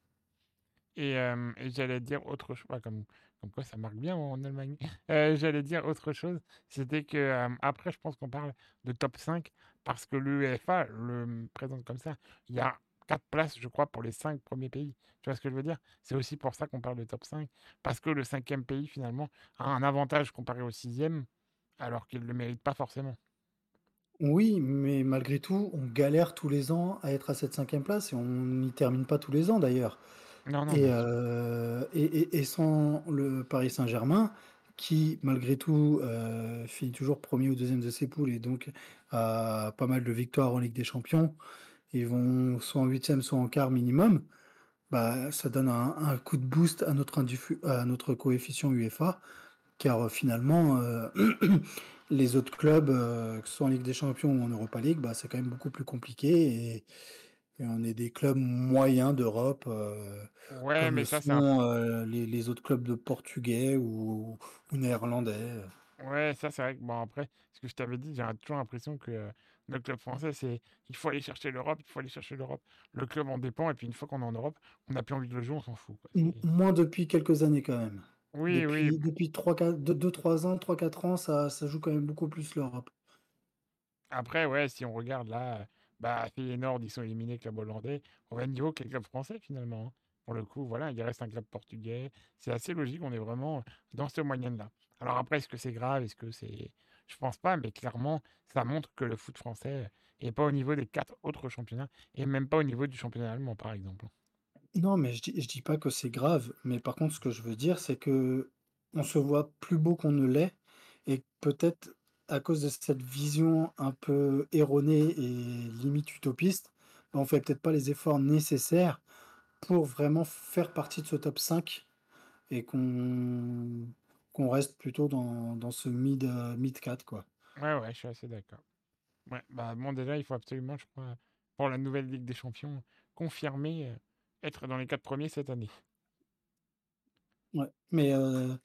et, euh, et j'allais dire autre chose, ouais, comme, comme quoi ça marque bien en Allemagne. Euh, j'allais dire autre chose, c'était que euh, après, je pense qu'on parle de top 5 parce que l'UEFA le présente comme ça. Il y a quatre places, je crois, pour les cinq premiers pays. Tu vois ce que je veux dire? C'est aussi pour ça qu'on parle de top 5 parce que le cinquième pays, finalement, a un avantage comparé au sixième, alors qu'il ne le mérite pas forcément. Oui, mais malgré tout, on galère tous les ans à être à cette cinquième place et on n'y termine pas tous les ans d'ailleurs. Non, non, Et, bien sûr. euh, et, et- et sans le Paris Saint-Germain, qui malgré tout euh, finit toujours premier ou deuxième de ses poules et donc a pas mal de victoires en Ligue des Champions, ils vont soit en huitième, soit en quart minimum, bah, ça donne un, un coup de boost à notre, indifu- à notre coefficient UEFA, car euh, finalement, euh, les autres clubs, euh, que ce soit en Ligue des Champions ou en Europa League, bah, c'est quand même beaucoup plus compliqué et, et on est des clubs moyens d'Europe. euh, Ouais, comme mais le ça, un sont euh, les, les autres clubs de portugais ou, ou néerlandais. Ouais, ça c'est vrai que bon après, ce que je t'avais dit, j'ai toujours l'impression que euh, le club français, c'est il faut aller chercher l'Europe, il faut aller chercher l'Europe. Le club en dépend, et puis une fois qu'on est en Europe, on n'a plus envie de le jouer, on s'en fout. Quoi. Moins depuis quelques années quand même. Oui, oui, Depuis, depuis 2-3 ans, 3-4 ans, ça, ça joue quand même beaucoup plus l'Europe. après, ouais, si on regarde là, bah Feyenoord, ils sont éliminés club hollandais, au même niveau que les clubs français finalement. hein. Pour le coup, voilà, il reste un club portugais. C'est assez logique, on est vraiment dans ce moyenne-là. Alors après, est-ce que c'est grave? Est-ce que c'est... Je pense pas, mais clairement, ça montre que le foot français est pas au niveau des quatre autres championnats, et même pas au niveau du championnat allemand, par exemple. Non, mais je dis, je dis pas que c'est grave. Mais par contre, ce que je veux dire, c'est que on se voit plus beau qu'on ne l'est. Et peut-être à cause de cette vision un peu erronée et limite utopiste, ben, on fait peut-être pas les efforts nécessaires pour vraiment faire partie de ce top 5 et qu'on qu'on reste plutôt dans, dans ce mid, euh, mid 4, quoi. Ouais, ouais, je suis assez d'accord. Ouais, bah bon, déjà, il faut absolument, je crois, pour la nouvelle Ligue des Champions, confirmer euh, être dans les quatre premiers cette année. Ouais. Mais euh,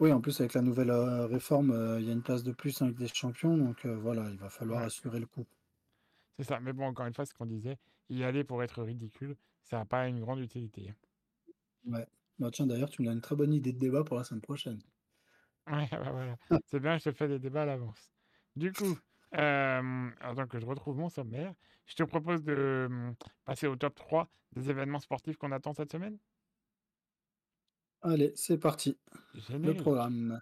oui, en plus, avec la nouvelle euh, réforme, euh, il y a une place de plus en Ligue des Champions. Donc voilà, il va falloir Ouais, assurer le coup. c'est ça. Mais bon, encore une fois, ce qu'on disait, y aller pour être ridicule, ça n'a pas une grande utilité. hein. Ouais. Bah, tiens, d'ailleurs, tu me donnes une très bonne idée de débat pour la semaine prochaine. Ouais, bah voilà. C'est bien, je te fais des débats à l'avance. Du coup, euh, attends que je retrouve mon sommaire, je te propose de passer au top 3 des événements sportifs qu'on attend cette semaine? Allez, c'est parti. Le programme.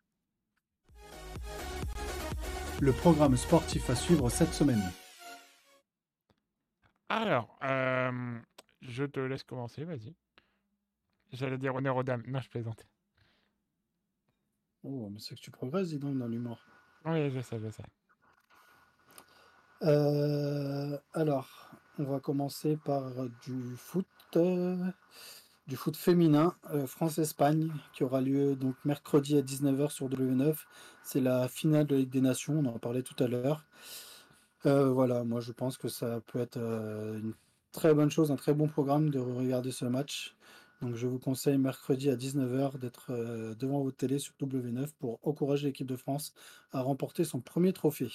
Le programme sportif à suivre cette semaine. Alors, euh, je te laisse commencer, vas-y. J'allais dire honneur aux dames. Non, je plaisante. Oh, mais c'est que tu progresses, dis donc, dans l'humour. Oui, je sais, je sais. Euh, alors, on va commencer par du foot, euh, du foot féminin, euh, France-Espagne, qui aura lieu donc mercredi à 19h sur W9. C'est la finale de Ligue des Nations, on en parlait tout à l'heure. Voilà, moi je pense que ça peut être une très bonne chose, un très bon programme de regarder ce match. Donc je vous conseille mercredi à 19h d'être devant votre télé sur W9 pour encourager l'équipe de France à remporter son premier trophée.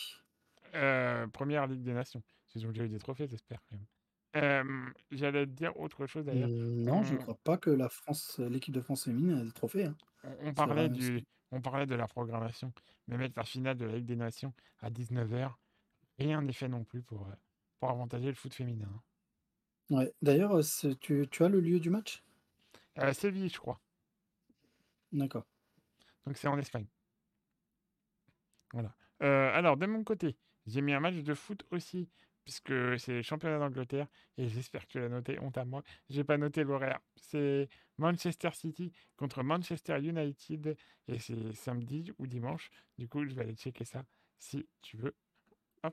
Euh, première Ligue des Nations. Ils ont déjà eu des trophées, j'espère. Euh, J'allais te dire autre chose d'ailleurs. Non, je ne crois pas que la France, l'équipe de France féminine a des trophées. hein. On, parlait du, on parlait de la programmation, mais mettre la finale de la Ligue des Nations à 19h, rien n'est fait non plus pour, euh, pour avantager le foot féminin. hein. Ouais. D'ailleurs, euh, tu, tu as le lieu du match? Euh, Séville, je crois. D'accord. Donc c'est en Espagne. Voilà. Euh, alors, de mon côté, j'ai mis un match de foot aussi, puisque c'est les championnats d'Angleterre, et j'espère que tu l'as noté, honte à moi. J'ai pas noté l'horaire. C'est Manchester City contre Manchester United, et c'est samedi ou dimanche. Du coup, je vais aller checker ça si tu veux.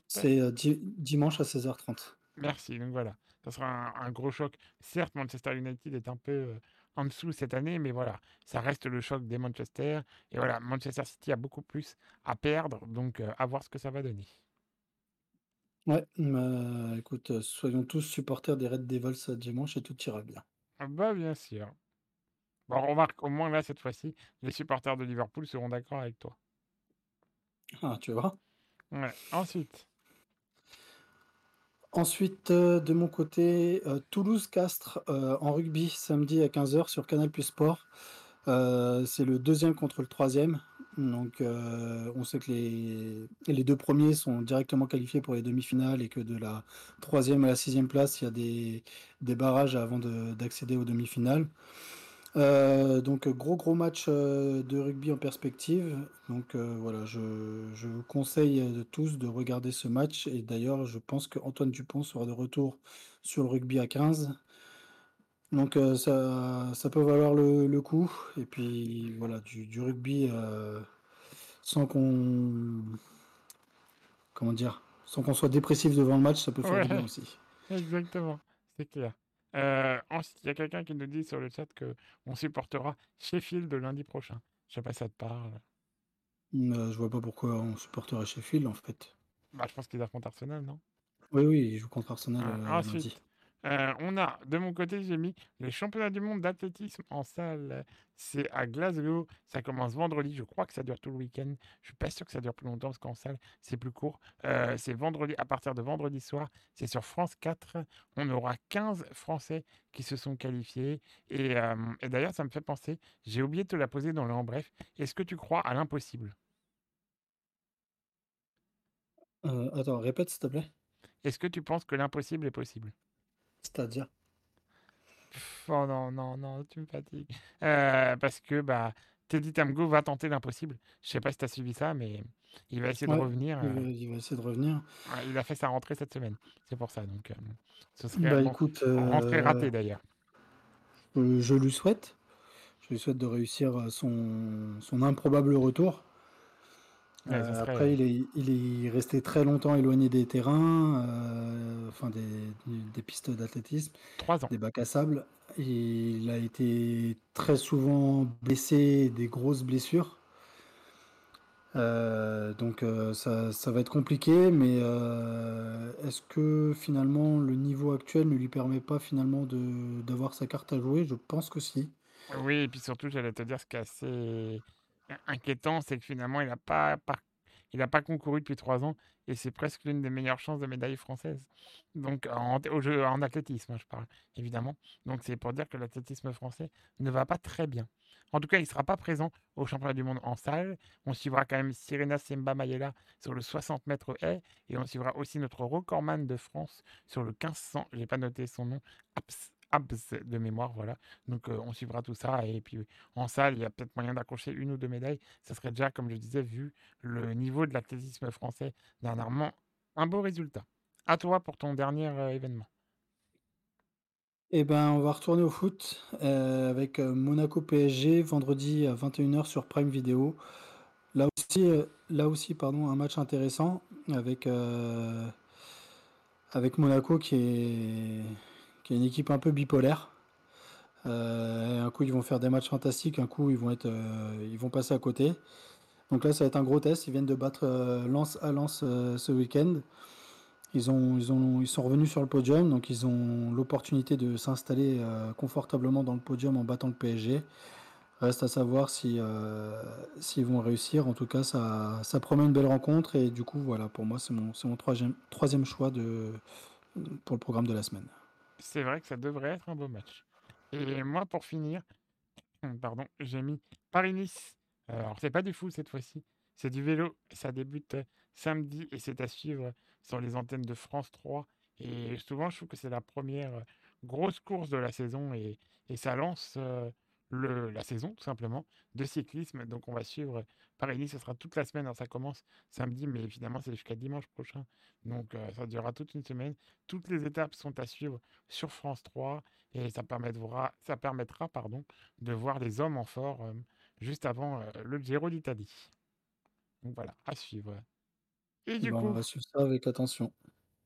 C'est euh, di- dimanche à 16h30. Merci, donc voilà, ça sera un, un gros choc. Certes, Manchester United est un peu euh, en dessous cette année, mais voilà, ça reste le choc des Manchester. Et voilà, Manchester City a beaucoup plus à perdre, donc euh, à voir ce que ça va donner. Ouais, bah, écoute, euh, soyons tous supporters des Red Devils à dimanche et tout ira bien. Ah Bah bien sûr. Bon, remarque, au moins là, cette fois-ci, les supporters de Liverpool seront d'accord avec toi. Ah, tu vois? Ouais. Ensuite, Ensuite, euh, de mon côté, euh, Toulouse-Castres euh, en rugby samedi à 15h sur Canal Plus Sport. Euh, c'est le deuxième contre le troisième. Donc, euh, on sait que les, deux premiers sont directement qualifiés pour les demi-finales et que de la troisième à la sixième place, il y a des, barrages avant de- d'accéder aux demi-finales. Euh, donc, gros gros match euh, de rugby en perspective. Donc voilà, je, je vous conseille de tous de regarder ce match. Et d'ailleurs, je pense que Antoine Dupont sera de retour sur le rugby à 15. Donc euh, ça, ça peut valoir le, le coup. Et puis voilà, du, du rugby euh, sans qu'on comment dire, sans qu'on soit dépressif devant le match, ça peut faire du bien aussi. exactement, c'est clair. Euh, ensuite, il y a quelqu'un qui nous dit sur le chat que on supportera Sheffield lundi prochain. Je sais pas si ça te parle. Euh, je vois pas pourquoi on supporterait Sheffield en fait. Bah, je pense qu'ils affrontent Arsenal, non? Oui, oui, il joue contre Arsenal Ah, lundi. Euh, on a, de mon côté, j'ai mis les championnats du monde d'athlétisme en salle. C'est à Glasgow. Ça commence vendredi. Je crois que ça dure tout le week-end. Je suis pas sûr que ça dure plus longtemps parce qu'en salle, c'est plus court. Euh, c'est vendredi, à partir de vendredi soir. C'est sur France 4. On aura 15 Français qui se sont qualifiés. Et, euh, et d'ailleurs, ça me fait penser, j'ai oublié de te la poser dans le en bref. Est-ce que tu crois à l'impossible? Attends, répète s'il te plaît. Est-ce que tu penses que l'impossible est possible? C'est-à-dire? Oh non, non, non, tu me fatigues. Euh, parce que bah, Teddy Tamgo va tenter l'impossible. Je sais pas si tu as suivi ça, mais il va essayer de revenir. il euh, va, il va essayer de revenir. ouais, il a fait sa rentrée cette semaine. C'est pour ça. Donc, euh, ce serait Bah écoute, rentrée ratée d'ailleurs. je lui souhaite. Je lui souhaite de réussir son, son improbable retour. Ouais, Euh, serait après, il est, il est resté très longtemps éloigné des terrains, euh, enfin des, des pistes d'athlétisme, des bacs à sable. Il a été très souvent blessé, des grosses blessures. Euh, donc euh, ça, ça va être compliqué, mais euh, est-ce que finalement le niveau actuel ne lui permet pas finalement d'avoir sa carte à jouer? Je pense que si. Oui, et puis surtout, j'allais te dire ce qui est assez inquiétant, c'est que finalement, il n'a pas, concouru depuis trois ans et c'est presque l'une des meilleures chances de médaille française. Donc, en, athlétisme, hein, je parle, évidemment. Donc, c'est pour dire que l'athlétisme français ne va pas très bien. En tout cas, il ne sera pas présent au championnat du monde en salle. On suivra quand même Sirena Semba Mayela sur le 60 mètres haie et on suivra aussi notre recordman de France sur le 1500. Je n'ai pas noté son nom. Abs, De mémoire, voilà. Donc, on suivra tout ça. Et puis, en salle, il y a peut-être moyen d'accrocher une ou deux médailles. Ça serait déjà, comme je disais, vu le niveau de l'athlétisme français dernièrement, un beau résultat. À toi pour ton dernier événement. Eh ben, on va retourner au foot, avec, Monaco PSG vendredi à 21:00 sur Prime Video. Là aussi, là aussi pardon, un match intéressant avec, avec Monaco qui est qui est une équipe un peu bipolaire. Heu, un coup ils vont faire des matchs fantastiques, un coup ils vont être, heu, ils vont passer à côté. Donc là, ça va être un gros test. Ils viennent de battre, Lens à Lens, heu, ce week-end. Ils ont ils ont ils sont revenus sur le podium, donc ils ont l'opportunité de s'installer, confortablement dans le podium en battant le PSG. Reste à savoir si, s'ils vont réussir. En tout cas, ça promet une belle rencontre et du coup, voilà, pour moi, c'est mon troisième 3 choix pour le programme de la semaine. C'est vrai que ça devrait être un beau match. Et moi, pour finir, pardon, j'ai mis Paris-Nice. Alors, c'est pas du foot cette fois-ci, c'est du vélo. Ça débute euh, samedi et c'est à suivre sur les antennes de France 3. Et souvent, je trouve que c'est la première euh, grosse course de la saison et, et ça lance euh, le, la saison, tout simplement, de cyclisme. Donc, on va suivre Paris-Nice. Ça sera toute la semaine. Alors, ça commence samedi, mais évidemment, c'est jusqu'à dimanche prochain. Donc, euh, ça durera toute une semaine. Toutes les étapes sont à suivre sur France 3 et ça permettra, ça permettra pardon, de voir les hommes en forme juste avant euh, le Giro d'Italie. Donc voilà, à suivre. Et du Bah, on coup, va suivre ça avec attention.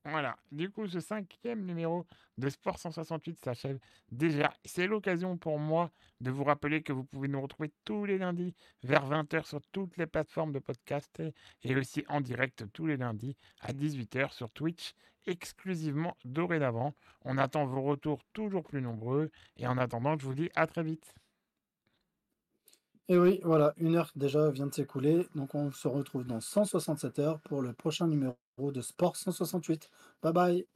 Voilà, du coup, ce cinquième numéro de Sport 168 s'achève déjà. C'est l'occasion pour moi de vous rappeler que vous pouvez nous retrouver tous les lundis vers 20h sur toutes les plateformes de podcast et aussi en direct tous les lundis à 18h sur Twitch exclusivement dorénavant. On attend vos retours toujours plus nombreux et en attendant, je vous dis à très vite. Et oui, voilà, une heure déjà vient de s'écouler, donc on se retrouve dans 167 heures pour le prochain numéro de Sport 168. Bye bye.